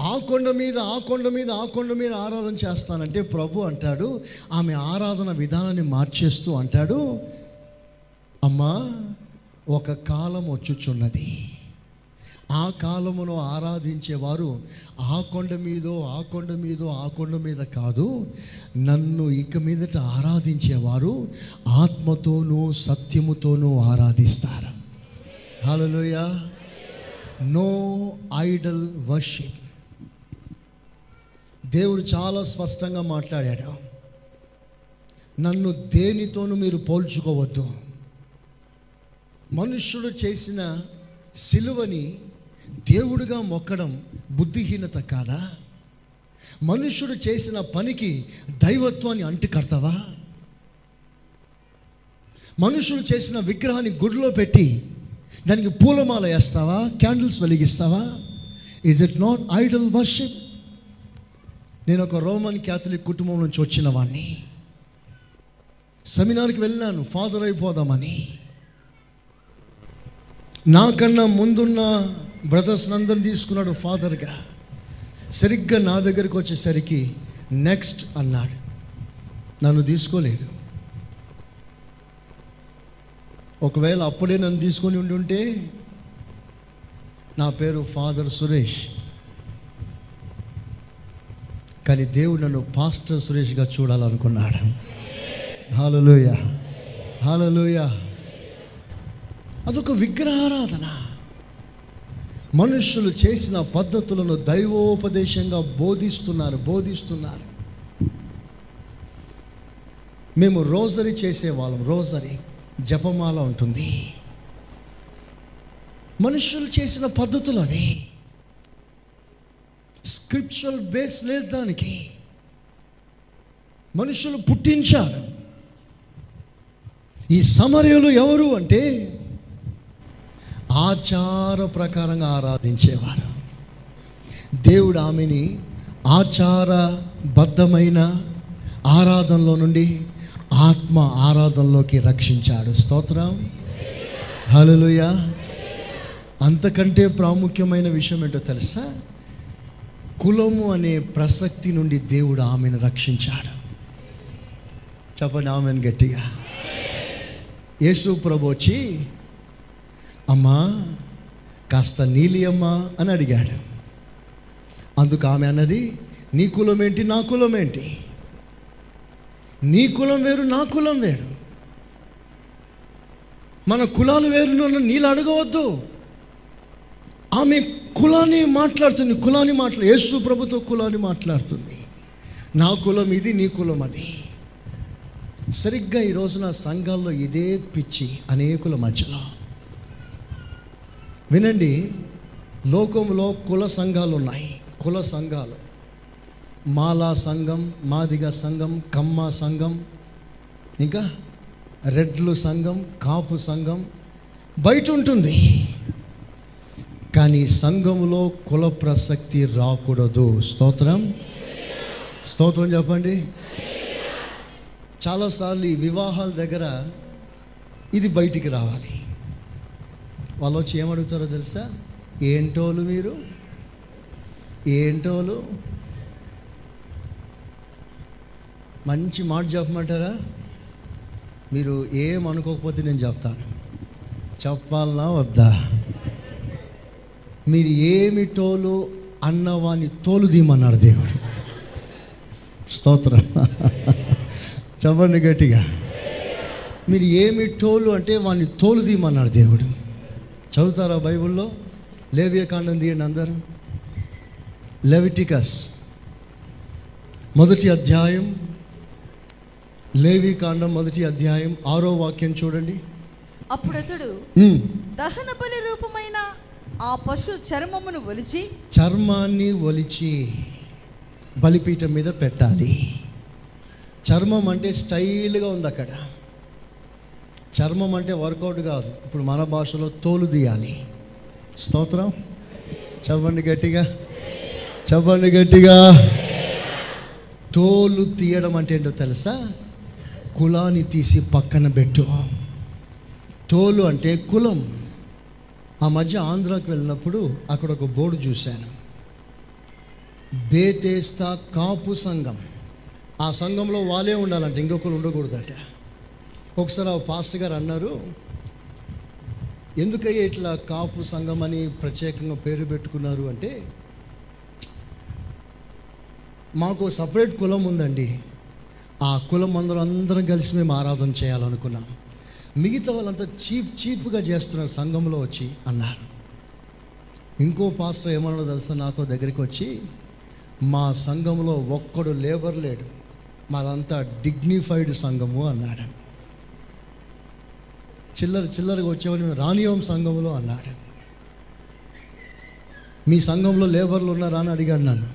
ఆ కొండ మీద ఆ కొండ మీద ఆ కొండ మీద ఆరాధన చేస్తానంటే ప్రభు అంటాడు ఆమె ఆరాధన విధానాన్ని మార్చేస్తూ అంటాడు అమ్మా ఒక కాలం వచ్చుచున్నది. ఆ కాలమును ఆరాధించేవారు ఆ కొండ మీదో ఆ కొండ మీదో ఆ కొండ మీద కాదు నన్ను ఇక మీదట ఆరాధించేవారు ఆత్మతోనూ సత్యముతోనూ ఆరాధిస్తారు. హలోయ నో ఐడల్ వర్షిప్ దేవుడు చాలా స్పష్టంగా మాట్లాడాడు. నన్ను దేనితోనూ మీరు పోల్చుకోవద్దు. మనుష్యుడు చేసిన సిలువని దేవుడుగా మొక్కడం బుద్ధిహీనత కాదా? మనుషుడు చేసిన పనికి దైవత్వాన్ని అంటి కడతావా మనుషులు చేసిన విగ్రహాన్ని గుడిలో పెట్టి దానికి పూలమాల వేస్తావా? Candles వెలిగిస్తావా? Is it not idol worship నేను ఒక రోమన్ క్యాథలిక్ కుటుంబం నుంచి వచ్చిన వాడిని సెమినార్కి వెళ్ళాను ఫాదర్ అయిపోదామని. నాకన్నా ముందున్న బ్రదర్స్ అందరిని తీసుకున్నాడు ఫాదర్గా. సరిగ్గా నా దగ్గరికి వచ్చేసరికి నెక్స్ట్ అన్నాడు. నన్ను తీసుకోలేదు. ఒకవేళ అప్పుడే నన్ను తీసుకొని ఉండి ఉంటే నా పేరు ఫాదర్ సురేష్. కానీ దేవుడు నన్ను పాస్టర్ సురేష్గా చూడాలనుకున్నాడు. హాలలోయ. హాలలోయ. అదొక విగ్రహారాధన. మనుషులు చేసిన పద్ధతులను దైవోపదేశంగా బోధిస్తున్నారు బోధిస్తున్నారు. మేము రోజరీ చేసేవాళ్ళం రోజరీ జపమాల ఉంటుంది. మనుషులు చేసిన పద్ధతులు అవి. స్క్రిప్చువల్ బేస్ లేదు దానికి. మనుషులు పుట్టించారు. ఈ సమరయులు ఎవరు అంటే ఆచార ప్రకారంగా ఆరాధించేవారు. దేవుడు ఆమెని ఆచారబద్ధమైన ఆరాధనలో నుండి ఆత్మ ఆరాధనలోకి రక్షించాడు. స్తోత్రం. హల్లెలూయా. అంతకంటే ప్రాముఖ్యమైన విషయం ఏంటో తెలుసా? కులము అనే ప్రసక్తి నుండి దేవుడు ఆమెను రక్షించాడు. చెప్పండి ఆమెను గట్టిగా. యేసు ప్రభు వచ్చి అమ్మా కాస్త నీలి అమ్మా అని అడిగాడు. అందుకు ఆమె అన్నది నీ కులం ఏంటి నా కులం ఏంటి? నీ కులం వేరు నా కులం వేరు. మన కులాలు వేరు నన్ను నీళ్ళు అడగవద్దు. ఆమె కులాన్ని మాట్లాడుతుంది కులాన్ని మాట్లా యేసు ప్రభుత్వ కులాన్ని మాట్లాడుతుంది. నా కులం ఇది నీ కులం అది. సరిగ్గా ఈ రోజున సంఘాల్లో ఇదే పిచ్చి అనేకుల మధ్యలో. వినండి లోకంలో కుల సంఘాలు ఉన్నాయి కుల సంఘాలు. మాలా సంఘం మాదిగ సంఘం కమ్మ సంఘం ఇంకా రెడ్లు సంఘం కాపు సంఘం బయట ఉంటుంది కానీ సంఘంలో కుల ప్రసక్తి రాకూడదు. స్తోత్రం? స్తోత్రం చెప్పండి. చాలాసార్లు ఈ వివాహాల దగ్గర ఇది బయటికి రావాలి. వాళ్ళు వచ్చి ఏమడుగుతారో తెలుసా? ఏంటోలు మీరు? ఏంటోలు? మంచి మాట చెప్పమంటారా? మీరు ఏం అనుకోకపోతే నేను చెప్తాను. చెప్పాలనా వద్దా? మీరు ఏమి టోలు అన్నవాని తోలు దీమన్నాడు దేవుడు. స్తోత్రం. చెప్పండి గట్టిగా. మీరు ఏమి టోలు అంటే వాడిని తోలు దీమన్నాడు దేవుడు. చదువుతారా బైబిల్లో? లేవియ కాండం తీయండి అందరూ. లెవిటికస్. మొదటి అధ్యాయం. లేవి కాండం మొదటి అధ్యాయం. ఆరో వాక్యం చూడండి. అప్పుడు అతడు. దహన బలి రూపమైన ఆ పశు చర్మమును ఒలిచి చర్మాన్ని ఒలిచి బలిపీఠం మీద పెట్టాలి. చర్మం అంటే స్టైల్గా ఉంది అక్కడ చర్మం అంటే వర్కౌట్ కాదు. ఇప్పుడు మన భాషలో తోలు తీయాలి. స్తోత్రం? చవ్వండి గట్టిగా. చవ్వండి గట్టిగా. తోలు తీయడం అంటే ఏంటో తెలుసా? కులాన్ని తీసి పక్కన పెట్టు. తోలు అంటే కులం. ఆ మధ్య ఆంధ్రాకి వెళ్ళినప్పుడు అక్కడ ఒక బోర్డు చూశాను. బేతేస్తా కాపు సంఘం. ఆ సంఘంలో వాళ్ళే ఉండాలంటే. ఇంకొకరు ఉండకూడదట. ఒకసారి ఆ పాస్టర్ గారు అన్నారు ఎందుకయ్యా ఇట్లా కాపు సంఘం అని ప్రత్యేకంగా పేరు పెట్టుకున్నారు అంటే మాకు సపరేట్ కులం ఉందండి. ఆ కులం అందరం అందరం కలిసి మేము ఆరాధన చేయాలనుకున్నాం. మిగతా వాళ్ళంతా చీప్ చీప్గా చేస్తున్నారు సంఘంలో వచ్చి అన్నారు. ఇంకో పాస్టర్ ఏమన్నా తెలుసా? నాతో దగ్గరికి వచ్చి మా సంఘంలో ఒక్కడు లేబర్ లేడు. మాదంతా డిగ్నిఫైడ్ సంఘము అన్నాడు. చిల్లర చిల్లరగా వచ్చేవాడిని మేము రానియోం సంఘంలో అన్నాడు. మీ సంఘంలో లేబర్లు ఉన్నారా అని అడిగాడు నన్ను.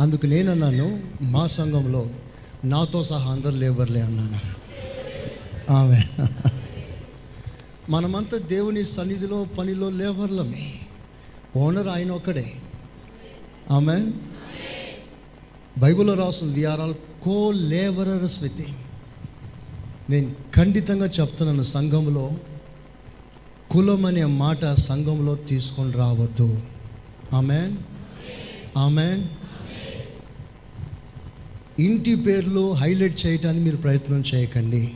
అందుకు నేనన్నాను మా సంఘంలో నాతో సహా అందరు లేబర్లే అన్నాను. ఆమె. మనమంతా దేవుని సన్నిధిలో పనిలో లేబర్లమే. ఓనర్ ఆయన ఒక్కడే. ఆమె బైబిల్లో రాస్తుంది we are all co labourers with నేను ఖండితంగా చెప్తున్నాను సంఘంలో కులం అనే మాట సంఘంలో తీసుకొని రావద్దు. ఆమెన్? ఆమెన్? ఇంటి పేర్లు హైలైట్ చేయటానికి మీరు ప్రయత్నం చేయకండి.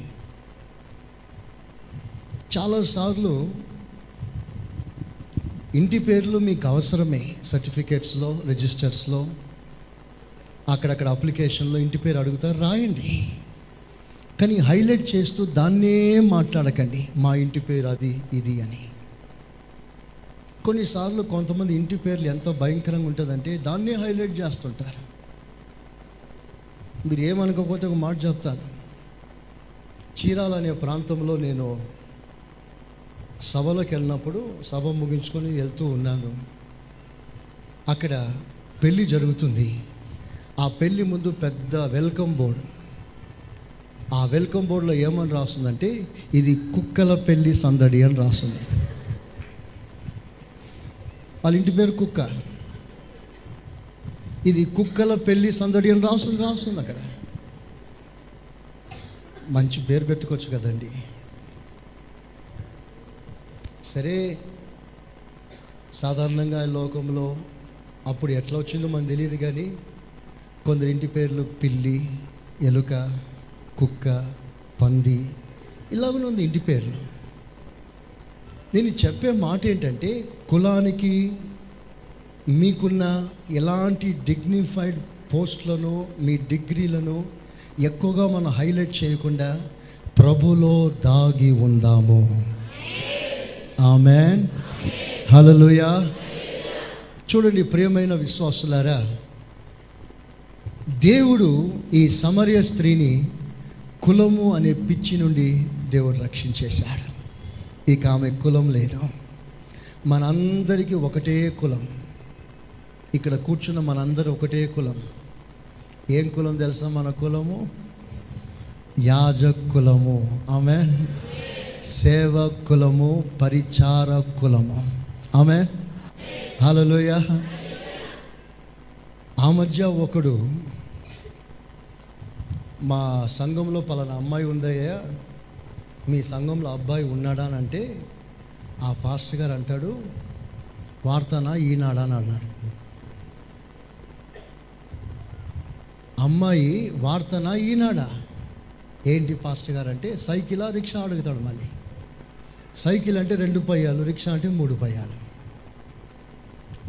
చాలాసార్లు ఇంటి పేర్లు మీకు అవసరమే సర్టిఫికేట్స్లో రిజిస్టర్స్లో. అక్కడక్కడ అప్లికేషన్లో ఇంటి పేరు అడుగుతారు రాయండి. కానీ హైలైట్ చేస్తూ దాన్నే మాట్లాడకండి. మా ఇంటి పేరు అది ఇది అని. కొన్నిసార్లు కొంతమంది ఇంటి పేర్లు ఎంతో భయంకరంగా ఉంటుందంటే దాన్నే హైలైట్ చేస్తుంటారు. మీరు ఏమనుకోకపోతే ఒక మాట చెప్తాను. చీరాల అనే ప్రాంతంలో నేను సభలోకి వెళ్ళినప్పుడు సభ ముగించుకొని వెళ్తూ ఉన్నాను. అక్కడ పెళ్ళి జరుగుతుంది. ఆ పెళ్ళి ముందు పెద్ద వెల్కమ్ బోర్డు. ఆ వెల్కమ్ బోర్డులో ఏమని రాస్తుందంటే ఇది కుక్కల పెళ్ళి సందడి అని రాస్తుంది. వాళ్ళ ఇంటి పేరు కుక్క. ఇది కుక్కల పెళ్ళి సందడి అని రాస్తుంది రాస్తుంది అక్కడ. మంచి పేరు పెట్టుకోవచ్చు కదండి. సరే సాధారణంగా లోకంలో అప్పుడు ఎట్లా వచ్చిందో మనకు తెలియదు కానీ కొందరి ఇంటి పేర్లు పిల్లి ఎలుక కుక్క పంది ఇలాగనే ఉంది ఇంటి పేర్లు. నేను చెప్పే మాట ఏంటంటే కులానికి మీకున్న ఎలాంటి డిగ్నిఫైడ్ పోస్ట్లను మీ డిగ్రీలను ఎక్కువగా మనం హైలైట్ చేయకుండా ప్రభులో దాగి ఉందాము. ఆమెన్. హలలుయా చూడండి ప్రియమైన విశ్వాసులారా దేవుడు ఈ సమరయ స్త్రీని కులము అనే పిచ్చి నుండి దేవుడు రక్షించేశాడు. ఇక ఆమె కులం లేదు. మనందరికీ ఒకటే కులం. ఇక్కడ కూర్చున్న మనందరూ ఒకటే కులం. ఏం కులం తెలుసా మన కులము? యాజ కులము ఆమె సేవ కులము పరిచార కులము ఆమె హలోయ ఆ మధ్య ఒకడు మా సంఘంలో పలానా అమ్మాయి ఉందయ్యా. మీ సంఘంలో అబ్బాయి ఉన్నాడా అని అంటే ఆ పాస్టర్ గారు అంటాడు వార్తనా ఈనాడా అని అన్నాడు. అమ్మాయి వార్తనా ఈనాడా? ఏంటి పాస్టర్ గారు అంటే సైకిలా రిక్షా అడుగుతాడు మళ్ళీ. సైకిల్ అంటే రెండు పయ్యాలు రిక్షా అంటే మూడు పయ్యాలు.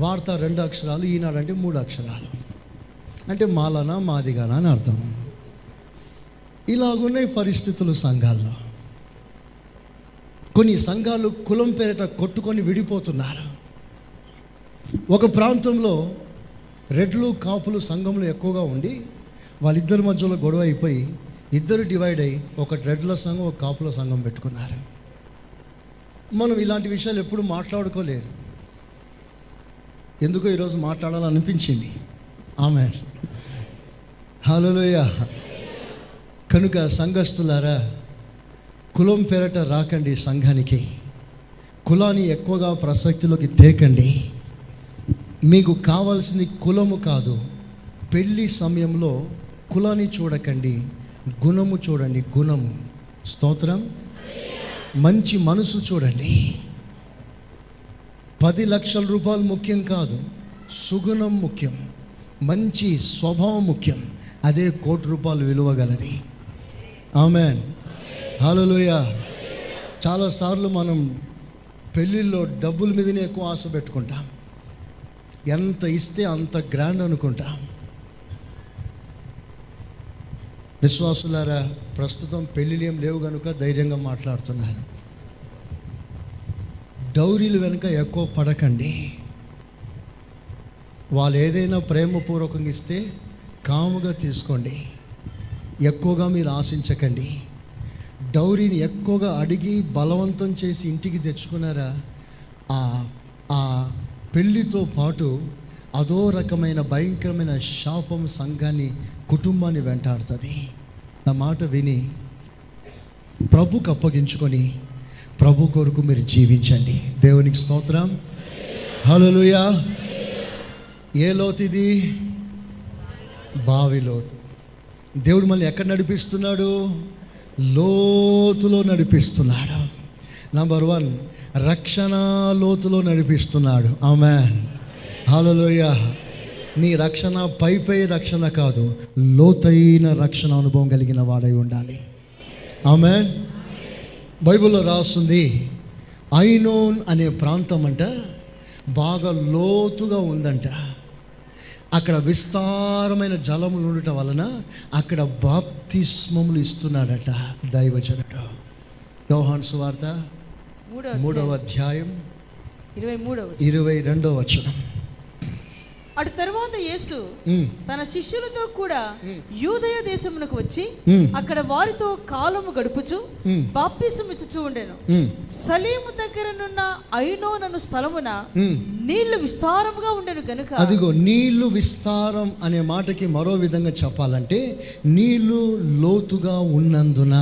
వార్త రెండు అక్షరాలు ఈనాడు అంటే మూడు అక్షరాలు. అంటే మాలనా మాదిగానా అని అర్థం. ఇలాగున్నాయి పరిస్థితులు సంఘాల్లో. కొన్ని సంఘాలు కులం పేరిట కొట్టుకొని విడిపోతున్నారు. ఒక ప్రాంతంలో రెడ్లు కాపులు సంఘంలో ఎక్కువగా ఉండి వాళ్ళిద్దరి మధ్యలో గొడవ అయిపోయి ఇద్దరు డివైడ్ అయ్యి ఒక రెడ్ల సంఘం ఒక కాపుల సంఘం పెట్టుకున్నారు. మనం ఇలాంటి విషయాలు ఎప్పుడు మాట్లాడుకోలేదు. ఎందుకో ఈరోజు మాట్లాడాలనిపించింది. ఆమె హలోయ కనుక సంఘస్థులారా కులం పేరట రాకండి సంఘానికి. కులాన్ని ఎక్కువగా ప్రసక్తిలోకి తేకండి. మీకు కావాల్సింది కులము కాదు పెళ్ళి సమయంలో కులాన్ని చూడకండి గుణము చూడండి గుణము. స్తోత్రం? మంచి మనసు చూడండి. పది లక్షల రూపాయలు ముఖ్యం కాదు సుగుణం ముఖ్యం మంచి స్వభావం ముఖ్యం అదే కోటి రూపాయలు విలువ గలది. ఆమెన్. హలోయ చాలాసార్లు మనం పెళ్ళిళ్ళలో డబ్బుల మీదనే ఎక్కువ ఆశ పెట్టుకుంటాం. ఎంత ఇస్తే అంత గ్రాండ్ అనుకుంటాం. విశ్వాసులారా ప్రస్తుతం పెళ్ళిళ్ళు ఏం లేవు కనుక ధైర్యంగా మాట్లాడుతున్నాను. డౌరీలు వెనుక ఎక్కువ పడకండి. వాళ్ళు ఏదైనా ప్రేమపూర్వకంగా ఇస్తే కాముగా తీసుకోండి. ఎక్కువగా మీరు ఆశించకండి. డౌరీని ఎక్కువగా అడిగి బలవంతం చేసి ఇంటికి తెచ్చుకున్నారా? ఆ ఆ పెళ్ళితో పాటు అదో రకమైన భయంకరమైన శాపం సంఘాన్ని కుటుంబాన్ని వెంటాడుతుంది. నా మాట విని ప్రభుకు అప్పగించుకొని ప్రభు కొరకు మీరు జీవించండి. దేవునికి స్తోత్రం. హలోలుయా ఏ లోతు ఇది? దేవుడు మళ్ళీ ఎక్కడ నడిపిస్తున్నాడు? లోతులో నడిపిస్తున్నాడు. నంబర్ వన్ రక్షణ లోతులో నడిపిస్తున్నాడు. ఆమె హలోయ నీ రక్షణ పైపై రక్షణ కాదు లోతైన రక్షణ అనుభవం కలిగిన వాడై ఉండాలి. ఆమె బైబిల్లో రాస్తుంది ఐనోన్ అనే ప్రాంతం అంట బాగా లోతుగా ఉందంట. అక్కడ విస్తారమైన జలములు ఉండటం వలన అక్కడ బాప్తిస్మములు ఇస్తున్నాడట దైవజనుడు. యోహాన్ సువార్త మూడవ మూడవ అధ్యాయం. ఇరవై మూడవ ఇరవై రెండవ వచనం. అటు తరువాత యేసు తన శిష్యులతో కూడా యూదయ దేశమునకు వచ్చి అక్కడ వారితో కాలము గడుపుచు బాప్తిసమిచ్చుచూ ఉండెను. సలీము దగ్గరనున్న ఐనోనను స్థలమున. నీళ్ళు విస్తారముగా ఉండెను గనుక అదిగో నీళ్ళు విస్తారం అనే మాటకి మరో విధంగా చెప్పాలంటే నీళ్ళు లోతుగా ఉన్నందున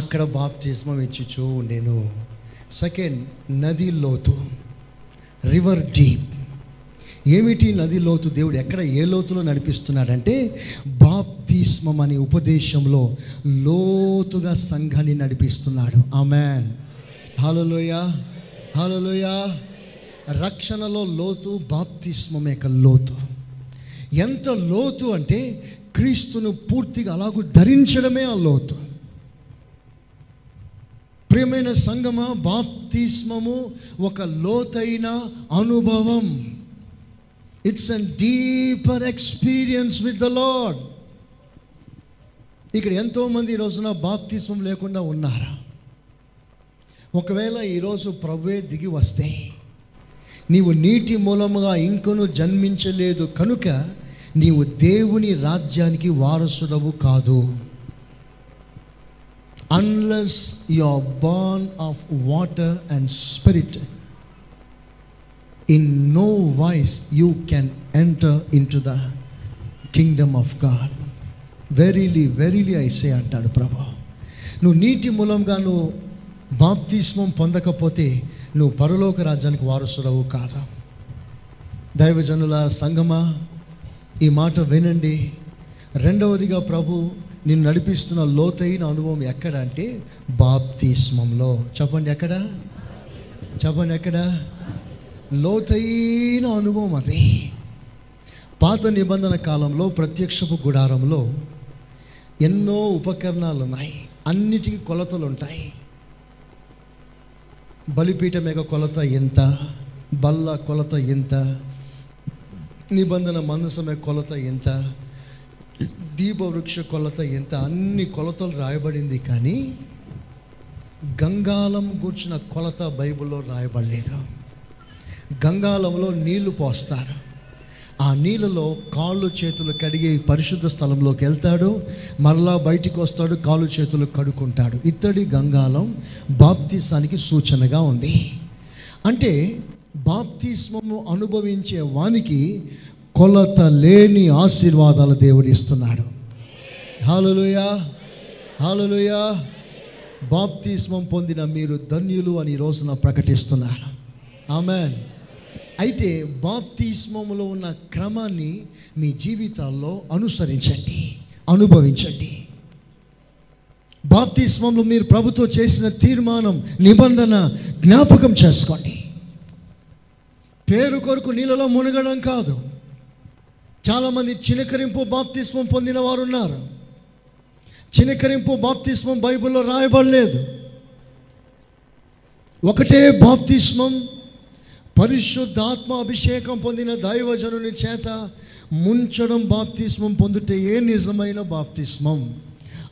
అక్కడ బాప్తిస్మం ఇచ్చుచూ ఉండేను. సెకండ్ నది లోతు రివర్ డీప్. ఏమిటి నది లోతు? దేవుడు ఎక్కడ ఏ లోతులో నడిపిస్తున్నాడంటే బాప్తిస్మం అనే ఉపదేశంలో లోతుగా సంఘాన్ని నడిపిస్తున్నాడు. ఆమెన్. హాలలోయ హాలలోయ రక్షణలో లోతు బాప్తిస్మం యొక్క లోతు. ఎంత లోతు అంటే క్రీస్తును పూర్తిగా అలాగూ ధరించడమే ఆ లోతు. ప్రియమైన సంగమ బాప్తిస్మము ఒక లోతైన అనుభవం. It's an deeper experience with the Lord ఇక్కడ ఎంతోమంది ఈ రోజున బాప్తిస్మం లేకుండా ఉన్నారా? ఒకవేళ ఈరోజు ప్రభువే దిగి వస్తే నీవు నీటి మూలముగా ఇంకను జన్మించలేదు కనుక నీవు దేవుని రాజ్యానికి వారసుడవు కాదు. Unless you are born of water and spirit in no voice you can enter in to the kingdom of God verily verily I say అంటాడు ప్రభా నువ్వు నీటి మూలంగా నువ్వు బాప్తిస్మం పొందకపోతే నువ్వు పరలోక రాజ్యానికి వారసులవు కాదా? దైవజనుల సంగమా ఈ మాట వినండి. రెండవదిగా ప్రభు నిన్ను నడిపిస్తున్న లోతైన అనుభవం ఎక్కడ అంటే బాప్తిస్మంలో. చెప్పండి ఎక్కడ? చెప్పండి ఎక్కడ? లోతైన అనుభవం అది. పాత నిబంధన కాలంలో ప్రత్యక్షపు గుడారంలో ఎన్నో ఉపకరణాలు ఉన్నాయి అన్నిటికీ కొలతలు ఉంటాయి బలిపీఠం యొక్క కొలత ఎంత? బల్ల కొలత ఎంత? నిబంధన మనసమే కొలత ఎంత? దీపవృక్ష కొలత ఎంత? అన్ని కొలతలు రాయబడింది కానీ గంగాలం కూర్చిన కొలత బైబిల్లో రాయబడలేదు. గంగాలంలో నీళ్ళు పోస్తారు. ఆ నీళ్ళలో కాళ్ళు చేతులు కడిగి పరిశుద్ధ స్థలంలోకి వెళ్తాడు. మరలా బయటికి వస్తాడు కాళ్ళు చేతులు కడుక్కుంటాడు. ఇత్తడి గంగాలం బాప్తీసానికి సూచనగా ఉంది. అంటే బాప్తిస్మము అనుభవించే వానికి కొలత లేని ఆశీర్వాదాలు దేవుడు ఇస్తున్నాడు. హాలలుయా హాలలుయా బాప్తిస్మం పొందిన మీరు ధన్యులు అని రోజున ప్రకటిస్తున్నారు. ఆమెన్. అయితే బాప్తిస్మములో ఉన్న క్రమాన్ని మీ జీవితాల్లో అనుసరించండి అనుభవించండి. బాప్తిస్మంలో మీరు ప్రభుతో చేసిన తీర్మానం నిబంధన జ్ఞాపకం చేసుకోండి. పేరు కొరకు నీళ్ళలో మునగడం కాదు. చాలామంది చిలకరింపు బాప్తిస్మం పొందిన వారు ఉన్నారు చిలకరింపు బాప్తిస్మం బైబిల్లో రాయబడలేదు. ఒకటే బాప్తిస్మం పరిశుద్ధాత్మ అభిషేకం పొందిన దైవజనుని చేత ముంచడం బాప్తిస్మం పొందితే ఏ నిజమైన బాప్తిస్మం?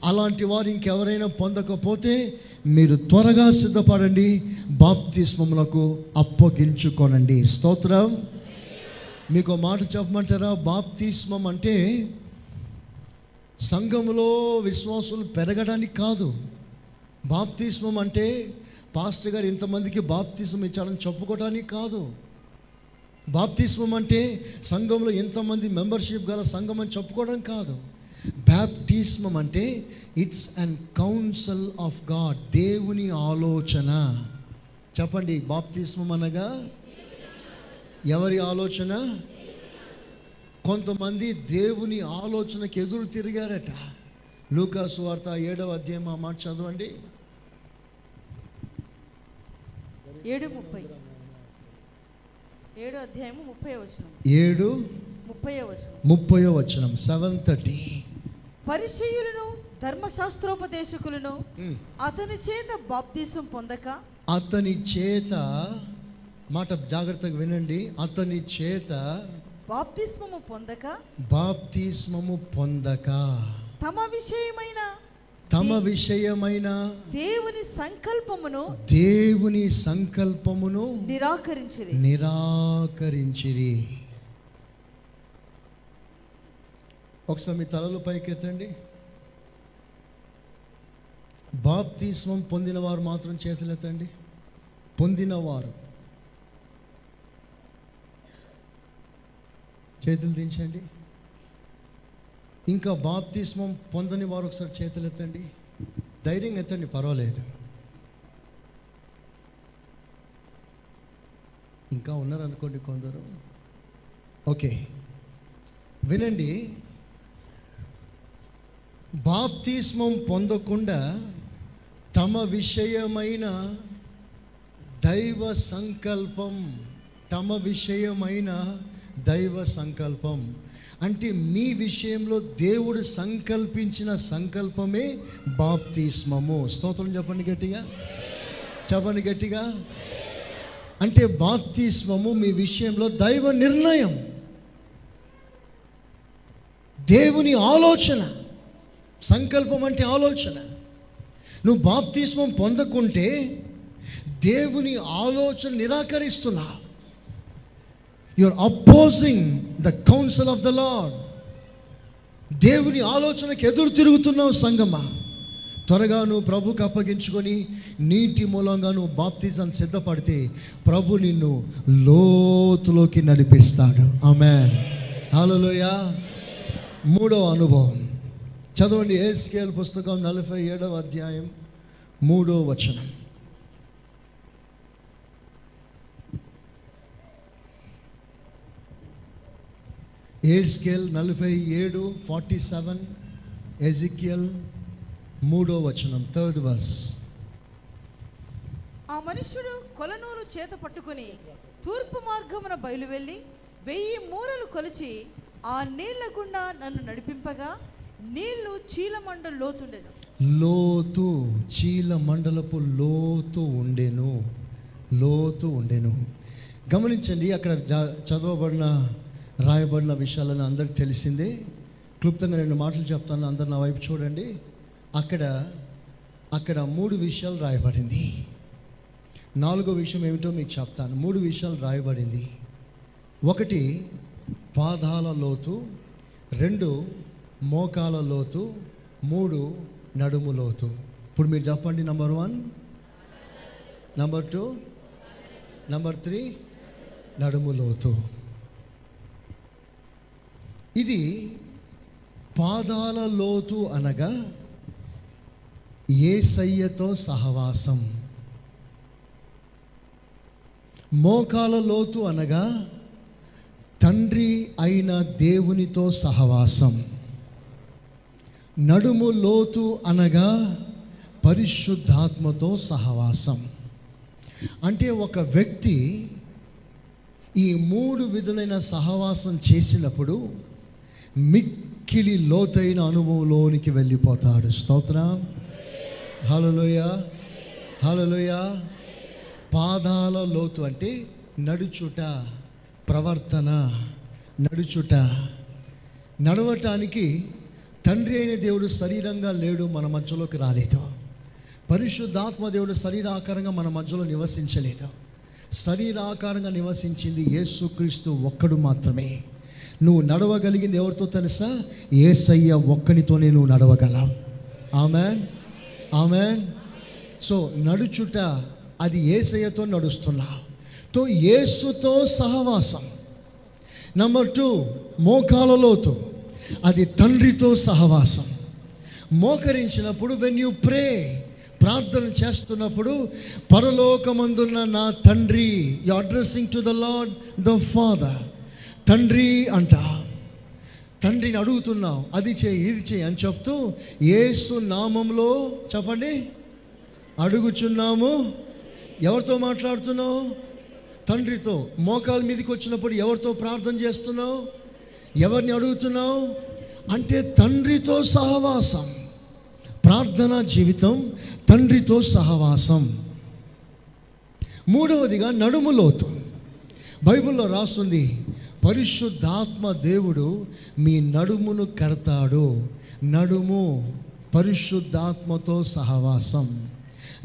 అలాంటి వారు ఇంకెవరైనా పొందకపోతే మీరు త్వరగా సిద్ధపడండి బాప్తిస్మములకు అప్పగించుకోనండి. స్తోత్రం. మీకు మాట చెప్పమంటారా? బాప్తిస్మం అంటే సంఘములో విశ్వాసులు పెరగడానికి కాదు. బాప్తిస్మం అంటే పాస్టర్ గారు ఇంతమందికి బాప్తిజం ఇచ్చారని చెప్పుకోవడానికి కాదు. బాప్తిజం అంటే సంఘంలో ఎంతమంది మెంబర్షిప్ గల సంఘం అని చెప్పుకోవడం కాదు. బ్యాప్టిస్మం అంటే it's an council of God దేవుని ఆలోచన. చెప్పండి బాప్తిస్మం అనగా ఎవరి ఆలోచన? కొంతమంది దేవుని ఆలోచనకి ఎదురు తిరిగారట. లూకాసు వార్త ఏడవ అధ్యాయం ఆ మాట చదవండి. ఏడు ముప్పై. ఏడు అధ్యాయము ముప్పై వచనం. ఏడు ముప్పై వచనం. ముప్పయో వచనం సెవెన్ థర్టీ పరిచయులను ధర్మశాస్త్రోపదేశకులను అతని చేత బాప్తీసం పొందక అతని చేత మాట జాగ్రత్తగా వినండి. అతని చేత బాప్తిస్మము పొందక బాప్తిస్మము పొందక. తమ విషయమైన తమ విషయమైన దేవుని సంకల్పమును దేవుని సంకల్పమును నిరాకరించిరి. నిరాకరించిరి. ఒకసారి మీ తలలు పైకెత్తండి. బాప్తిస్మం పొందిన వారు మాత్రం చేతులెత్తండి. పొందినవారు. చేతులు దించండి. ఇంకా బాప్తిస్మం పొందని వారు ఒకసారి చేతులు ఎత్తండి. ధైర్యం ఎత్తండి పర్వాలేదు. ఇంకా ఉన్నారనుకోండి కొందరు. ఓకే. వినండి. బాప్తిస్మం పొందకుండా తమ విషయమైన దైవ సంకల్పం తమ విషయమైన దైవ సంకల్పం. అంటే మీ విషయంలో దేవుడు సంకల్పించిన సంకల్పమే బాప్తిస్మము. స్తోత్రం చెప్పండి గట్టిగా. చెప్పండి గట్టిగా. అంటే బాప్తిస్మము మీ విషయంలో దైవ నిర్ణయం. దేవుని ఆలోచన. సంకల్పం అంటే ఆలోచన. నువ్వు బాప్తిస్మం పొందకుంటే దేవుని ఆలోచన నిరాకరిస్తున్నావు you're opposing the council of the Lord దేవుని ఆలోచనకు ఎదురు తిరుగుతున్నావు సంగమా. త్వరగా నువ్వు ప్రభుకి అప్పగించుకొని నీటి మూలంగా నువ్వు బాప్తిజం సిద్ధపడితే ప్రభు నిన్ను లోతులోకి నడిపిస్తాడు. ఆమె హలోయ మూడవ అనుభవం. చదవండి ఏ స్కేల్ పుస్తకం నలభై ఏడవ అధ్యాయం మూడో వచనం. ఏజ్కేల్ నలభై ఏడు ఫార్టీ సెవెన్ ఎజికియల్ మూడో వచనం థర్డ్ వర్స్. ఆ మనుష్యుడు కొలనూరు చేత పట్టుకుని తూర్పు మార్గమున బయలువెళ్ళి వెయ్యి మూరలు కొలిచి ఆ నీళ్ళ గుండా నన్ను నడిపింపగా నీళ్ళు చీలమండ లోతుండెను. లోతు చీల మండలపు లోతు ఉండెను లోతు ఉండెను. గమనించండి అక్కడ చదవబడిన రాయబడిన విషయాలను అందరికి తెలిసింది. క్లుప్తంగా రెండు మాటలు చెప్తాను. అందరు నా వైపు చూడండి. అక్కడ అక్కడ మూడు విషయాలు రాయబడింది. నాలుగో విషయం ఏమిటో మీకు చెప్తాను. మూడు విషయాలు రాయబడింది. ఒకటి పాదాల లోతు. రెండు మోకాల లోతు. మూడు నడుము లోతు. ఇప్పుడు మీరు చెప్పండి number one. Number two. Number three. నడుము లోతు. ఇది పాదాల లోతు అనగా ఏసయ్యతో సహవాసం. మోకాల లోతు అనగా తండ్రి అయిన దేవునితో సహవాసం. నడుము లోతు అనగా పరిశుద్ధాత్మతో సహవాసం. అంటే ఒక వ్యక్తి ఈ మూడు విధులైన సహవాసం చేసినప్పుడు మిక్కిలి లోతైన అనుభవంలోనికి వెళ్ళిపోతాడు. స్తోత్రం. హలలోయ హలలోయ పాదాల లోతు అంటే నడుచుట ప్రవర్తన నడుచుట. నడవటానికి తండ్రి అయిన దేవుడు శరీరంగా లేడు మన మధ్యలోకి రాలేదు. పరిశుద్ధాత్మ దేవుడు శరీరాకారంగా మన మధ్యలో నివసించలేదు. శరీరాకారంగా నివసించింది యేసుక్రీస్తు ఒక్కడు మాత్రమే. నువ్వు నడవగలిగింది ఎవరితో తెలుసా? ఏసయ్య ఒక్కనితోనే నువ్వు నడవగలవు. ఆమెన్ ఆమెన్ సో నడుచుట అది ఏసయ్యతో నడుస్తున్నా. తో ఏసుతో సహవాసం. నెంబర్ టూ మోకాల లోతు అది తండ్రితో సహవాసం. మోకరించినప్పుడు వెన్ యూ ప్రే ప్రార్థన చేస్తున్నప్పుడు పరలోకమందున్న నా తండ్రి you addressing to the Lord the father తండ్రి అంట. తండ్రిని అడుగుతున్నావు అది చేయి ఇది చేయి అని చెప్తూ ఏసు నామంలో చెప్పండి. అడుగుచున్నాము. ఎవరితో మాట్లాడుతున్నావు? తండ్రితో. మోకాల మీదకి వచ్చినప్పుడు ఎవరితో ప్రార్థన చేస్తున్నావు? ఎవరిని అడుగుతున్నావు? అంటే తండ్రితో సహవాసం. ప్రార్థన జీవితం తండ్రితో సహవాసం. మూడవదిగా నడుము లోతు. బైబిల్లో రాస్తుంది పరిశుద్ధాత్మ దేవుడు మీ నడుమును కడతాడు. నడుము పరిశుద్ధాత్మతో సహవాసం.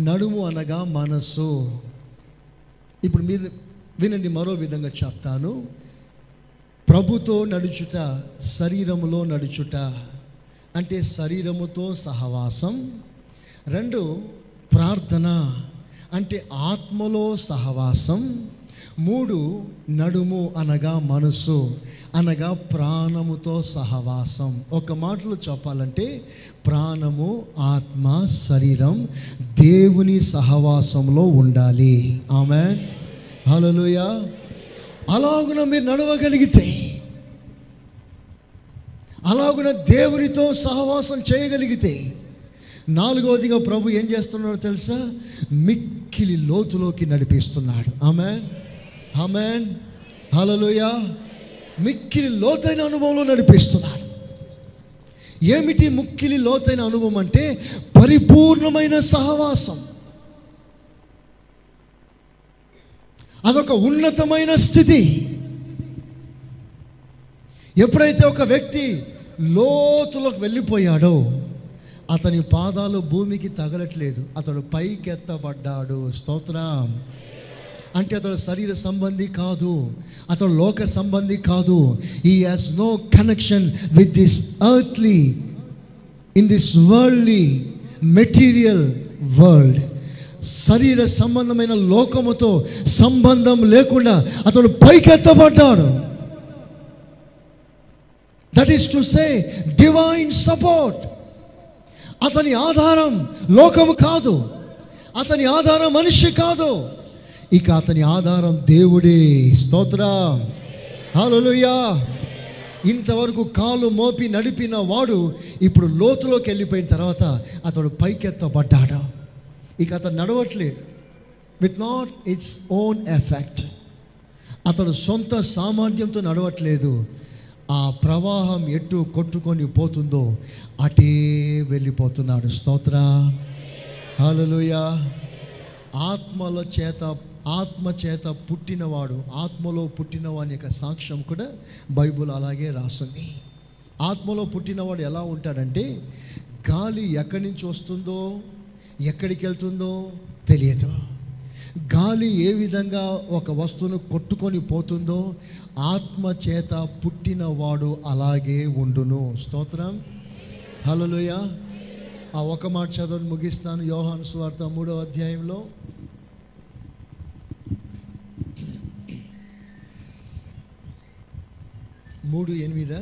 నడుము అనగా మనస్సు. ఇప్పుడు మీరు వినండి మరో విధంగా చెప్తాను. ప్రభుతో నడుచుట శరీరములో నడుచుట. అంటే శరీరముతో సహవాసం. రెండు ప్రార్థన. అంటే ఆత్మలో సహవాసం. మూడు నడుము అనగా మనసు అనగా ప్రాణముతో సహవాసం. ఒక మాటలో చెప్పాలంటే ప్రాణము ఆత్మ శరీరం దేవుని సహవాసంలో ఉండాలి. ఆమె హలోయ అలాగున మీరు నడవగలిగితే అలాగున దేవునితో సహవాసం చేయగలిగితే నాలుగవదిగా ప్రభు ఏం చేస్తున్నాడో తెలుసా? మిక్కిలి లోతులోకి నడిపిస్తున్నాడు. ఆమె హమేన్ హలలుయ మిక్కిలి లోతైన అనుభవంలో నడిపిస్తున్నాడు. ఏమిటి ముక్కిలి లోతైన అనుభవం అంటే పరిపూర్ణమైన సహవాసం. అదొక ఉన్నతమైన స్థితి. ఎప్పుడైతే ఒక వ్యక్తి లోతులోకి వెళ్ళిపోయాడో అతని పాదాలు భూమికి తగలట్లేదు. అతడు పైకెత్తబడ్డాడు. స్తోత్రం. అంటే అతడు శరీర సంబంధి కాదు అతడు లోక సంబంధి కాదు. He has no connection with this earthly in this worldly material world శరీర సంబంధమైన లోకముతో సంబంధం లేకుండా అతడు పైకెత్తబడ్డాడు. That is to say divine support అతని ఆధారం లోకము కాదు. అతని ఆధారం మనిషి కాదు. ఇక అతని ఆధారం దేవుడే. స్తోత్ర. హలోయా ఇంతవరకు కాలు మోపి నడిపిన వాడు ఇప్పుడు లోతులోకి వెళ్ళిపోయిన తర్వాత అతడు పైకెత్తబడ్డాడు. ఇక అతను నడవట్లేదు. With not its own effect అతడు సొంత సామర్థ్యంతో నడవట్లేదు. ఆ ప్రవాహం ఎటు కొట్టుకొని పోతుందో అటే వెళ్ళిపోతున్నాడు. స్తోత్ర. హలోయ ఆత్మల చేత ఆత్మ చేత పుట్టినవాడు ఆత్మలో పుట్టినవాని యొక్క సాక్ష్యం కూడా బైబుల్ అలాగే రాస్తుంది ఆత్మలో పుట్టినవాడు ఎలా ఉంటాడంటే గాలి ఎక్కడి నుంచి వస్తుందో ఎక్కడికి వెళ్తుందో తెలియదు. గాలి ఏ విధంగా ఒక వస్తువును కొట్టుకొని పోతుందో ఆత్మ చేత పుట్టినవాడు అలాగే ఉండును. స్తోత్రం. హలోయ ఆ ఒక మాట చదవని ముగిస్తాను. యోహాను సువార్త మూడో అధ్యాయంలో. మూడు ఎనిమిదా?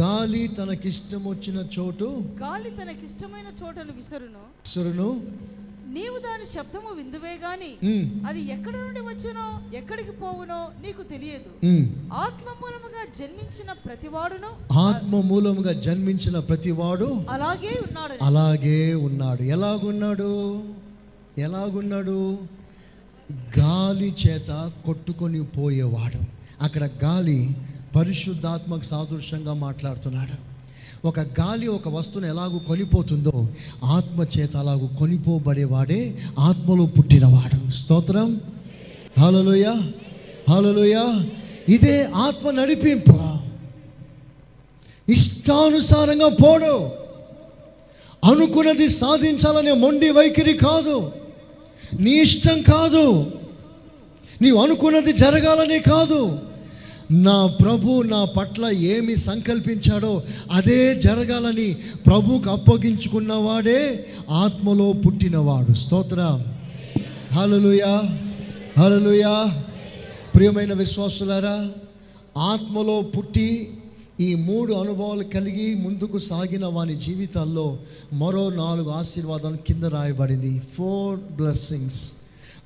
గాలి తనకిష్టం వచ్చిన చోటు గాలి తనకిష్టమైన చోటను విసరును. సురును నీవు దాని శబ్దము విందువే గాని అది ఎక్కడి నుండి వచ్చునో ఎక్కడికి పోవునో నీకు తెలియదు. ఆత్మ మూలముగా జన్మించిన ప్రతివాడును ఆత్మ మూలముగా జన్మించిన ప్రతివాడు అలాగే ఉన్నాడు అలాగే ఉన్నాడు. ఎలాగున్నాడు? ఎలాగున్నాడు? గాలి చేత కొట్టుకొని పోయేవాడు. అక్కడ గాలి పరిశుద్ధాత్మకు సాదృశ్యంగా మాట్లాడుతున్నాడు. ఒక గాలి ఒక వస్తువును ఎలాగూ కొనిపోతుందో ఆత్మ చేత అలాగూ కొనిపోబడేవాడే ఆత్మలో పుట్టినవాడు. స్తోత్రం. హలోయ హలోయ ఇదే ఆత్మ నడిపింపు. ఇష్టానుసారంగా పోడు. అనుకున్నది సాధించాలనే మొండి వైఖరి కాదు. నీ ఇష్టం కాదు. నీవు అనుకున్నది జరగాలని కాదు. నా ప్రభు నా పట్ల ఏమి సంకల్పించాడో అదే జరగాలని ప్రభుకు అప్పగించుకున్నవాడే ఆత్మలో పుట్టినవాడు. స్తోత్ర. హలలుయా హలలుయా ప్రియమైన విశ్వాసులారా ఆత్మలో పుట్టి ఈ మూడు అనుభవాలు కలిగి ముందుకు సాగిన వాని జీవితాల్లో మరో నాలుగు ఆశీర్వాదాలు కింద రాయబడింది. ఫోర్ బ్లెస్సింగ్స్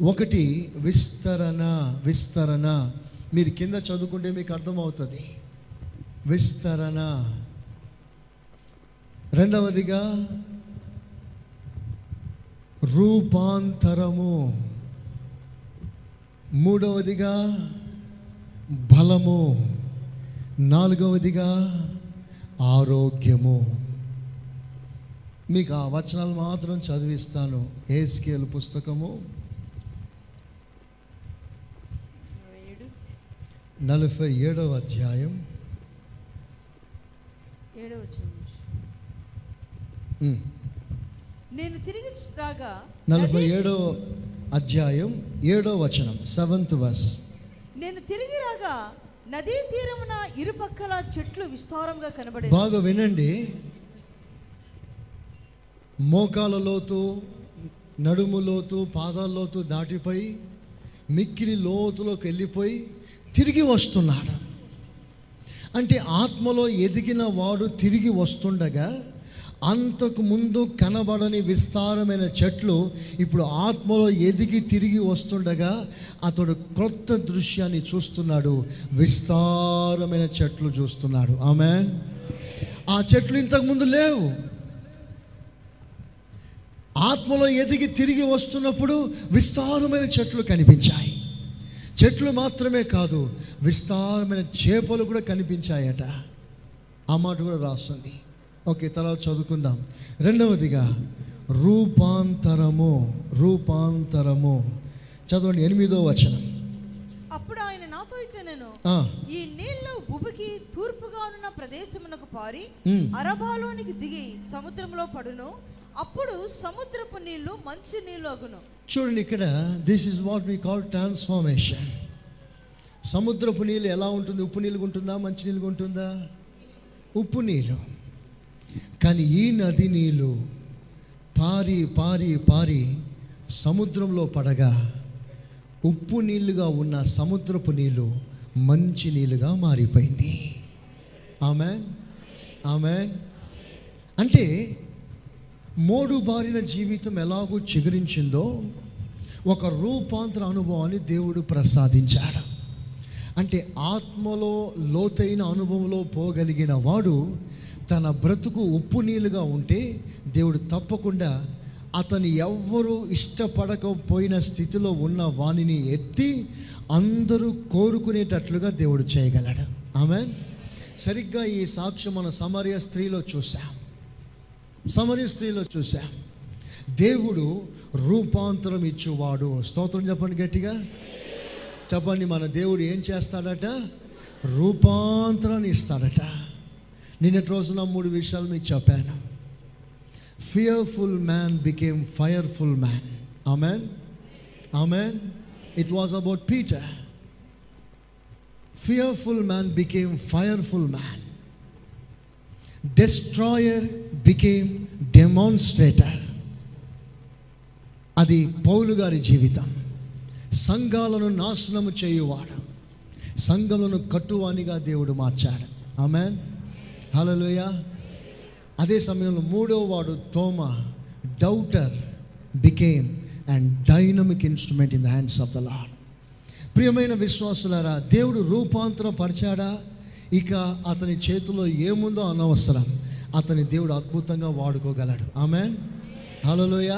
ఒకటి విస్తరణ విస్తరణ. మీరు కింద చదువుకుంటే మీకు అర్థమవుతుంది. విస్తరణ. రెండవదిగా రూపాంతరము. మూడవదిగా బలము. నాలుగవదిగా ఆరోగ్యము. మీకు ఆ వచనాలు మాత్రం చదివిస్తాను. ఏ స్కేల్ పుస్తకము నలభై ఏడవ అధ్యాయం. నేను తిరిగి రాగా నలభై ఏడవ అధ్యాయం ఏడో వచనం సెవెంత్ వర్స్ నేను తిరిగి రాగా నదీ తీరమున ఇరుపక్కల చెట్లు విస్తారంగా కనబడే బాగా వినండి. మోకాల లోతు నడుము లోతు పాదాల లోతు దాటిపోయి మిక్కిలి లోతులోకి వెళ్ళిపోయి తిరిగి వస్తున్నాడు. అంటే ఆత్మలో ఎదిగిన వాడు తిరిగి వస్తుండగా అంతకు ముందు కనబడని విస్తారమైన చెట్లు ఇప్పుడు ఆత్మలో ఎదిగి తిరిగి వస్తుండగా అతడు క్రొత్త దృశ్యాన్ని చూస్తున్నాడు. విస్తారమైన చెట్లు చూస్తున్నాడు. ఆమె ఆ చెట్లు ఇంతకు ముందు లేవు. ఆత్మలో ఎదిగి తిరిగి వస్తున్నప్పుడు విస్తారమైన చెట్లు కనిపించాయి. చెట్లు మాత్రమే కాదు విస్తారమైన చేపలు కూడా కనిపించాయట. ఆ మాట కూడా రాస్తుంది. ఓకే తర్వాత చదువుకుందాం. రెండవదిగా రూపాంతరము రూపాంతరము. చదవండి ఎనిమిదో వచనం. అప్పుడు ఆయన నాతో ఇట్లా నేను ఈ నీళ్ళు ఉబికి తూర్పుగా ఉన్న ప్రదేశమునకు పారి. అరబాలోనికి దిగి సముద్రంలో పడును. అప్పుడు సముద్రపు నీళ్ళు మంచి నీళ్ళు అగును. చూడండి ఇక్కడ this is what we call transformation సముద్రపు నీళ్ళు ఎలా ఉంటుంది ఉప్పు నీళ్ళు ఉంటుందా మంచి నీళ్ళు ఉంటుందా? ఉప్పు నీళ్ళు. కానీ ఈ నది నీళ్ళు పారి పారి పారి సముద్రంలో పడగా ఉప్పు నీళ్ళుగా ఉన్న సముద్రపు నీళ్ళు మంచి నీళ్ళుగా మారిపోయింది. ఆమె ఆమె అంటే మోడు బారిన జీవితం ఎలాగో చిగురించిందో ఒక రూపాంతర అనుభవాన్ని దేవుడు ప్రసాదించాడు. అంటే ఆత్మలో లోతైన అనుభవంలో పోగలిగిన వాడు తన బ్రతుకు ఉప్పు నీళ్ళుగా ఉంటే దేవుడు తప్పకుండా అతను ఎవ్వరూ ఇష్టపడకపోయిన స్థితిలో ఉన్న వాణిని ఎత్తి అందరూ కోరుకునేటట్లుగా దేవుడు చేయగలడు. ఆమె సరిగ్గా ఈ సాక్ష్యం మన సమర్య స్త్రీలో చూసాం సమర్య స్త్రీలో చూసాం దేవుడు రూపాంతరం ఇచ్చేవాడు. స్తోత్రం చెప్పండి గట్టిగా. చెప్పండి మన దేవుడు ఏం చేస్తాడట? రూపాంతరాన్ని ఇస్తాడట. నిన్నటి రోజున మూడు విషయాలు మీకు చెప్పాను. Fearful man became fireful man amen amen it was about Peter fearful man became fireful man destroyer became demonstrator అది పౌలు గారి జీవితం. సంఘాలను నాశనము చేయువాడు. సంఘములను కట్టువానిగా దేవుడు మార్చాడు. ఆమెన్ హలోయ అదే సమయంలో మూడో వాడు తోమ doubter became and dynamic instrument in the hands of the Lord ప్రియమైన విశ్వాసులారా దేవుడు రూపాంతరం పరిచాడా ఇక అతని చేతిలో ఏముందో అనవసరం. అతని దేవుడు అద్భుతంగా వాడుకోగలడు. ఆమెన్. హలోయ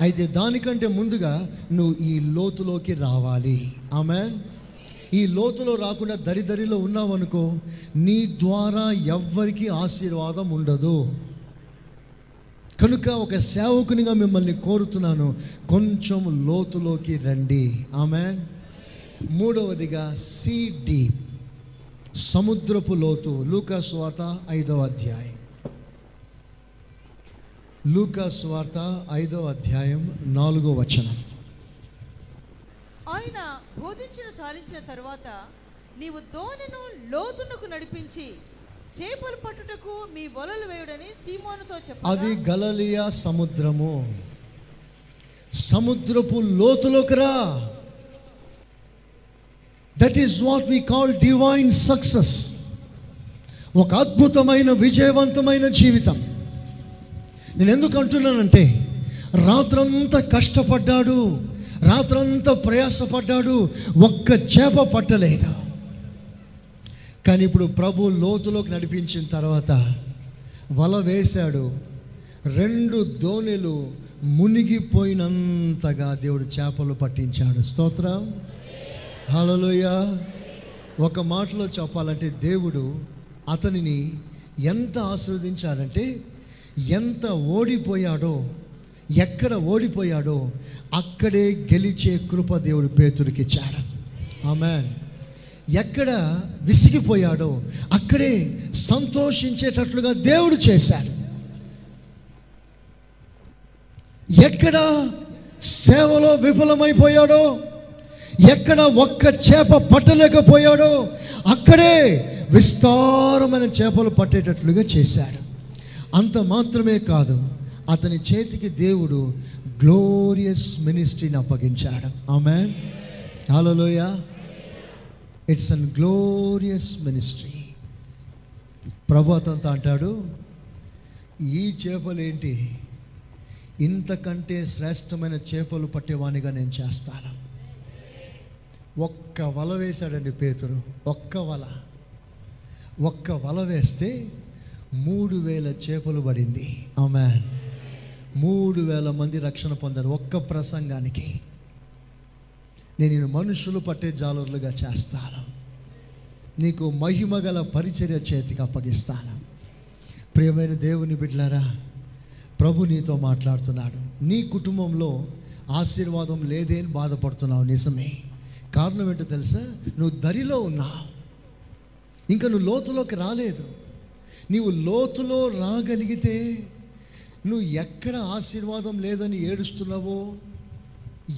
అయితే దానికంటే ముందుగా నువ్వు ఈ లోతులోకి రావాలి. ఆమెన్. ఈ లోతులో రాకుండా దరిదరిలో ఉన్నావనుకో నీ ద్వారా ఎవ్వరికీ ఆశీర్వాదం ఉండదు. కనుక ఒక సేవకునిగా మిమ్మల్ని కోరుతున్నాను కొంచెం లోతులోకి రండి. ఆమె మూడవదిగా సీ డీప్ సముద్రపు లోతు లూకా స్వార్త ఐదవ అధ్యాయం. లూకా స్వార్త ఐదవ అధ్యాయం నాలుగో వచనం. ఆయన బోధించిన చాలించిన తరువాత నీవు దోణను లోతునకు నడిపించి చేపలు పట్టుటకు మీ వలలు వేయుడని సీమోనుతో అది గలలియా సముద్రము. సముద్రపు లోతులోకి రా. That is what we call divine success ఒక అద్భుతమైన విజయవంతమైన జీవితం. నేను ఎందుకు అంటున్నానంటే రాత్రంతా కష్టపడ్డాడు. రాత్రంతా ప్రయాసపడ్డాడు ఒక్క చేప పట్టలేదు. కానీ ఇప్పుడు ప్రభు లోతులోకి నడిపించిన తర్వాత వల వేశాడు రెండు దోణిలు మునిగిపోయినంతగా దేవుడు చేపలు పట్టించాడు. స్తోత్రం. హలోయ ఒక మాటలో చెప్పాలంటే దేవుడు అతనిని ఎంత ఆస్వాదించాలంటే ఎంత ఓడిపోయాడో ఎక్కడ ఓడిపోయాడో అక్కడే గెలిచే కృప దేవుడు పేతురికి ఇచ్చాడు ఆమెన్. ఎక్కడ విసిగిపోయాడో అక్కడే సంతోషించేటట్లుగా దేవుడు చేశాడు. ఎక్కడ సేవలో విఫలమైపోయాడో ఎక్కడ ఒక్క చేప పట్టలేకపోయాడో అక్కడే విస్తారమైన చేపలు పట్టేటట్లుగా చేశాడు. అంత మాత్రమే కాదు అతని చేతికి దేవుడు గ్లోరియస్ మినిస్ట్రీని అప్పగించాడు. ఆమె హలోయ ఇట్స్ అన్ గ్లోరియస్ మినిస్ట్రీ ప్రభాతంతా అంటాడు ఈ చేపలేంటి ఇంతకంటే శ్రేష్టమైన చేపలు పట్టేవానిగా నేను చేస్తాను. ఒక్క వల వేశాడండి పేతురు. ఒక్క వల. ఒక్క వల వేస్తే మూడు వేల చేపలు పడింది. ఆమెన్ మూడు వేల మంది రక్షణ పొందారు ఒక్క ప్రసంగానికి. నేను మనుషులు పట్టే జాలర్లుగా చేస్తాను. నీకు మహిమ గల పరిచర్య చేతికి అప్పగిస్తాను. ప్రియమైన దేవుని బిడ్లారా ప్రభు నీతో మాట్లాడుతున్నాడు. నీ కుటుంబంలో ఆశీర్వాదం లేదే అని బాధపడుతున్నావు నిజమే. కారణం ఏంటో తెలుసా? నువ్వు దరిలో ఉన్నావు. ఇంకా నువ్వు లోతులోకి రాలేదు. నీవు లోతులో రాగలిగితే నువ్వు ఎక్కడ ఆశీర్వాదం లేదని ఏడుస్తున్నావో?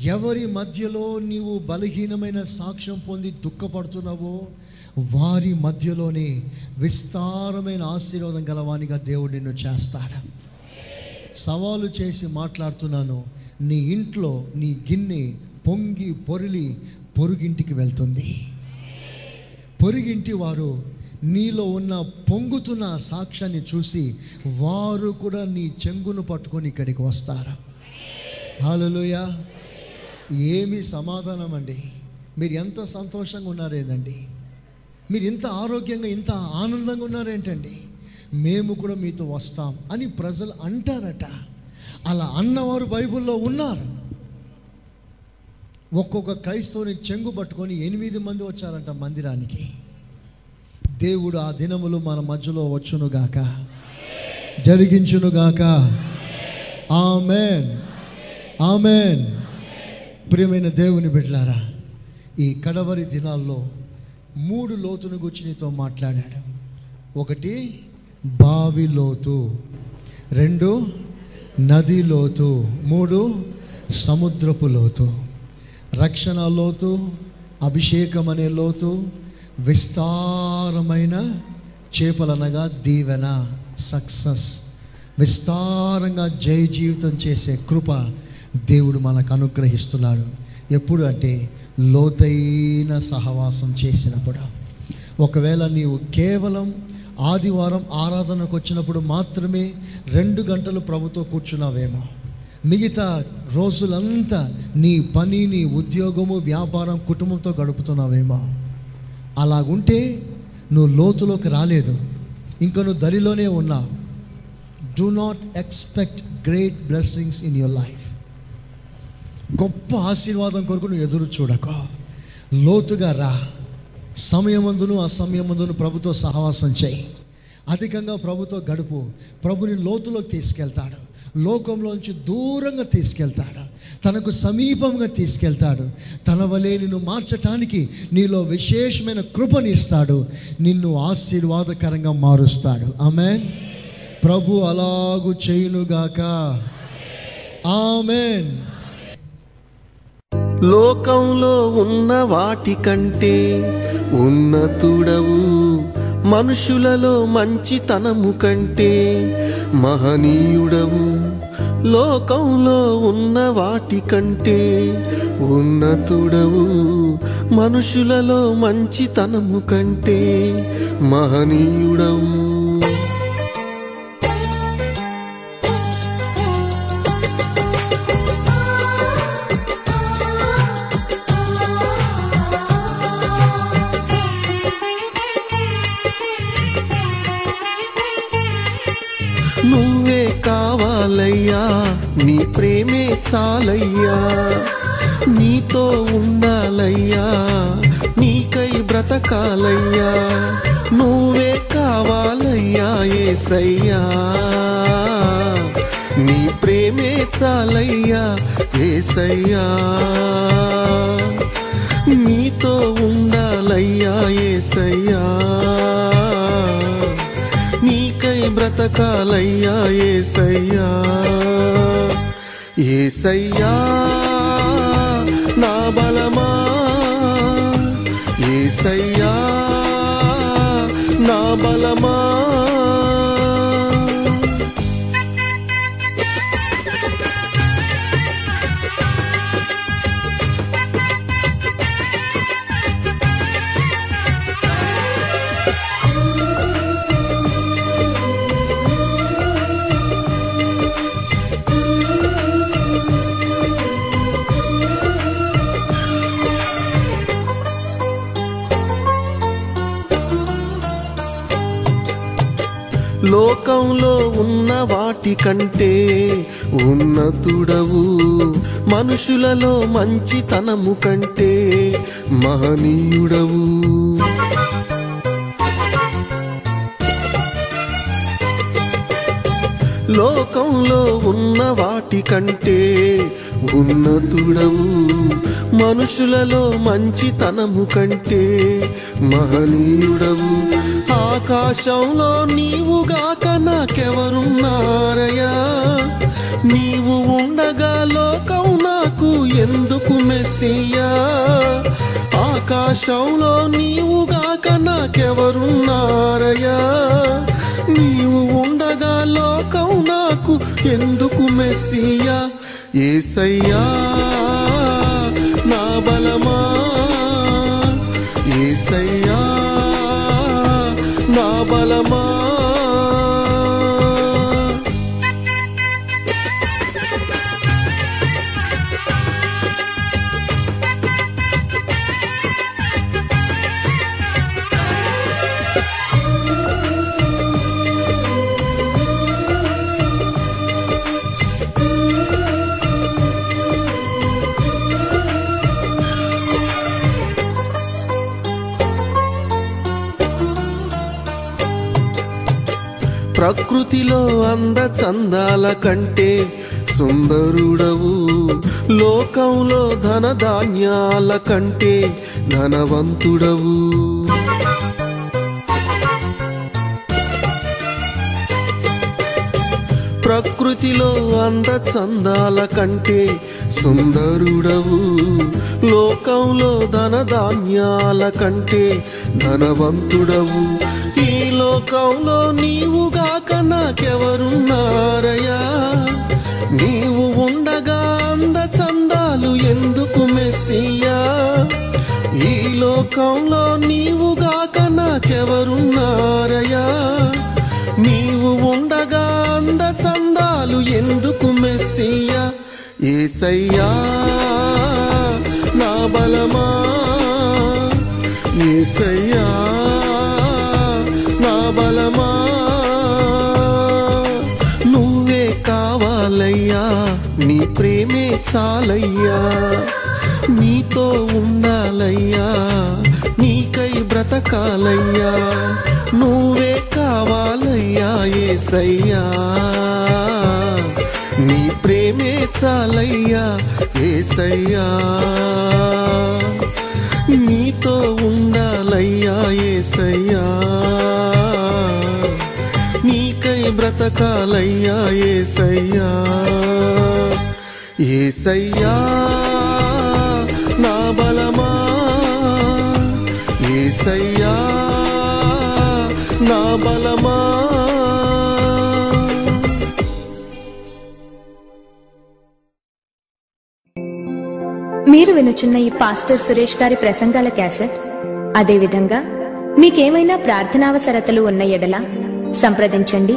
ఎవరి మధ్యలో నీవు బలహీనమైన సాక్ష్యం పొంది దుఃఖపడుతున్నావో? వారి మధ్యలోనే విస్తారమైన ఆశీర్వాదం గలవానిగా దేవుడు నిన్ను చేస్తాడు. సవాలు చేసి మాట్లాడుతున్నాను. నీ ఇంట్లో నీ గిన్నె పొంగి పొరిలి పొరుగింటికి వెళ్తుంది. పొరుగింటి వారు నీలో ఉన్న పొంగుతున్న సాక్ష్యాన్ని చూసి వారు కూడా నీ చెంగును పట్టుకొని ఇక్కడికి వస్తారు? హాలలోయ ఏమి సమాధానం అండి. మీరు ఎంత సంతోషంగా ఉన్నారేదండి మీరు ఇంత ఆరోగ్యంగా ఇంత ఆనందంగా ఉన్నారేంటండి మేము కూడా మీతో వస్తాం అని ప్రజలు అంటారట. అలా అన్నవారు బైబిల్లో ఉన్నారు. ఒక్కొక్క క్రైస్తవుని చెంగు పట్టుకొని ఎనిమిది మంది వచ్చారంట మందిరానికి. దేవుడు ఆ దినములు మన మధ్యలో వచ్చునుగాక జరిగించునుగాక ఆమెన్. ఆమెన్. ప్రియమైన దేవుని బిడ్డలారా ఈ కడవరి దినాల్లో మూడు లోతును గురించి నీతో మాట్లాడాడు ఒకటి బావి లోతు. రెండు నది లోతు. మూడు సముద్రపు లోతు. రక్షణ లోతు అభిషేకం అనే లోతు. విస్తారమైన చేపలనగా దీవెన సక్సెస్ విస్తారంగా జయ జీవితం చేసే కృప దేవుడు మనకు అనుగ్రహిస్తున్నాడు. ఎప్పుడు అంటే లోతైన సహవాసం చేసినప్పుడు. ఒకవేళ నీవు కేవలం ఆదివారం ఆరాధనకు వచ్చినప్పుడు మాత్రమే రెండు గంటలు ప్రభుతో కూర్చున్నావేమో. మిగతా రోజులంతా నీ పని నీ ఉద్యోగము వ్యాపారం కుటుంబంతో గడుపుతున్నావేమో. అలాగుంటే నువ్వు లోతులోకి రాలేదు. ఇంకా నువ్వు దరిలోనే ఉన్నావు. Do not expect great blessings in your life గొప్ప ఆశీర్వాదం కొరకు నువ్వు ఎదురు చూడక. లోతుగా రా. సమయమందును అసమయమందును ప్రభుతో సహవాసం చేయి. అధికంగా ప్రభుతో గడుపు. ప్రభుని లోతులోకి తీసుకెళ్తాడు. లోకంలోంచి దూరంగా తీసుకెళ్తాడు. తనకు సమీపంగా తీసుకెళ్తాడు. తన వలె నిన్ను మార్చటానికి నీలో విశేషమైన కృపనిస్తాడు. నిన్ను ఆశీర్వాదకరంగా మారుస్తాడు. ఆమె ప్రభు అలాగు చేయునుగాక. ఆమెన్. లోకంలో ఉన్న వాటి కంటే ఉన్నతుడవు మనుషులలో మంచితనము కంటే మహనీయుడవు లోకంలో ఉన్న వాటి కంటే ఉన్నతుడవు మనుషులలో మంచితనము కంటే మహనీయుడవు. ప్రేమే చాలయ్యా నీతో ఉండాలయ్యా నీకై బ్రతకాలయ్యా నువ్వే కావాలయ్యా ఏసయ్యా. నీ ప్రేమే చాలయ్యా ఏసయ్యా. నీతో ఉండాలయ్యా ఏసయ్యా. నీకై బ్రతకాలయ్యా ఏసయ్యా. ఏసయ్యా నా బలమా? ఏసయ్యా నా బలమా? వాటికంటే ఉన్నతుడవు. మనుషులలో మంచితనము కంటే మహనీయుడవు. లోకంలో ఉన్న వాటికంటే ఉన్నతుడవు. మనుషులలో మంచితనము కంటే మహనీయుడవు. ఆకాశంలో నీవుగాక నాకెవరున్నారయ్యా? నీవు ఉండగా లోకం నాకు ఎందుకు మెస్సియా? ఆకాశంలో నీవుగాక నాకెవరున్నారయ్యా? నీవు ఉండగా లోకం నాకు ఎందుకు మెస్సియా? ఏసయ్యా. ప్రకృతిలో అంద చందాల కంటే సుందరుడవు. లోకంలో ధన ధాన్యాల కంటే ధనవంతుడవు. ప్రకృతిలో అంద చందాల కంటే సుందరుడవు. లోకంలో ధన ధాన్యాల కంటే ధనవంతుడవు. లోకంలో నీవుగాక నాకెవరున్నారయ్యా నీవు ఉండగా అంద చందాలు ఎందుకు మెస్సియా? ఈ లోకంలో నీవుగాక నాకెవరున్నారయ్యా నీవు ఉండగా అంద చందాలు ఎందుకు మెస్సియా? ఏసయ్యా నా బలమా? ఏసయ్యా బలమా? నువ్వే కావాలయ్యా నీ ప్రేమే చాలయ్యా. నీతో ఉండాలయ్యా నీకై బ్రతకాలయ్యా. నువ్వే కావాలయ్యా ఏసయ్యా. నీ ప్రేమే చాలయ్యా ఏసయ్యా. నీతో ఉండాలయ్యా ఏసయ్యా. బ్రతకాలయ్యా ఏసయ్యా. ఏసయ్యా నా బలమా? ఏసయ్యా నా బలమా? మీరు వినుచున్న ఈ పాస్టర్ సురేష్ గారి ప్రసంగాల క్యాసెట్? అదేవిధంగా మీకేమైనా ప్రార్థనావసరతలు ఉన్న ఎడల సంప్రదించండి.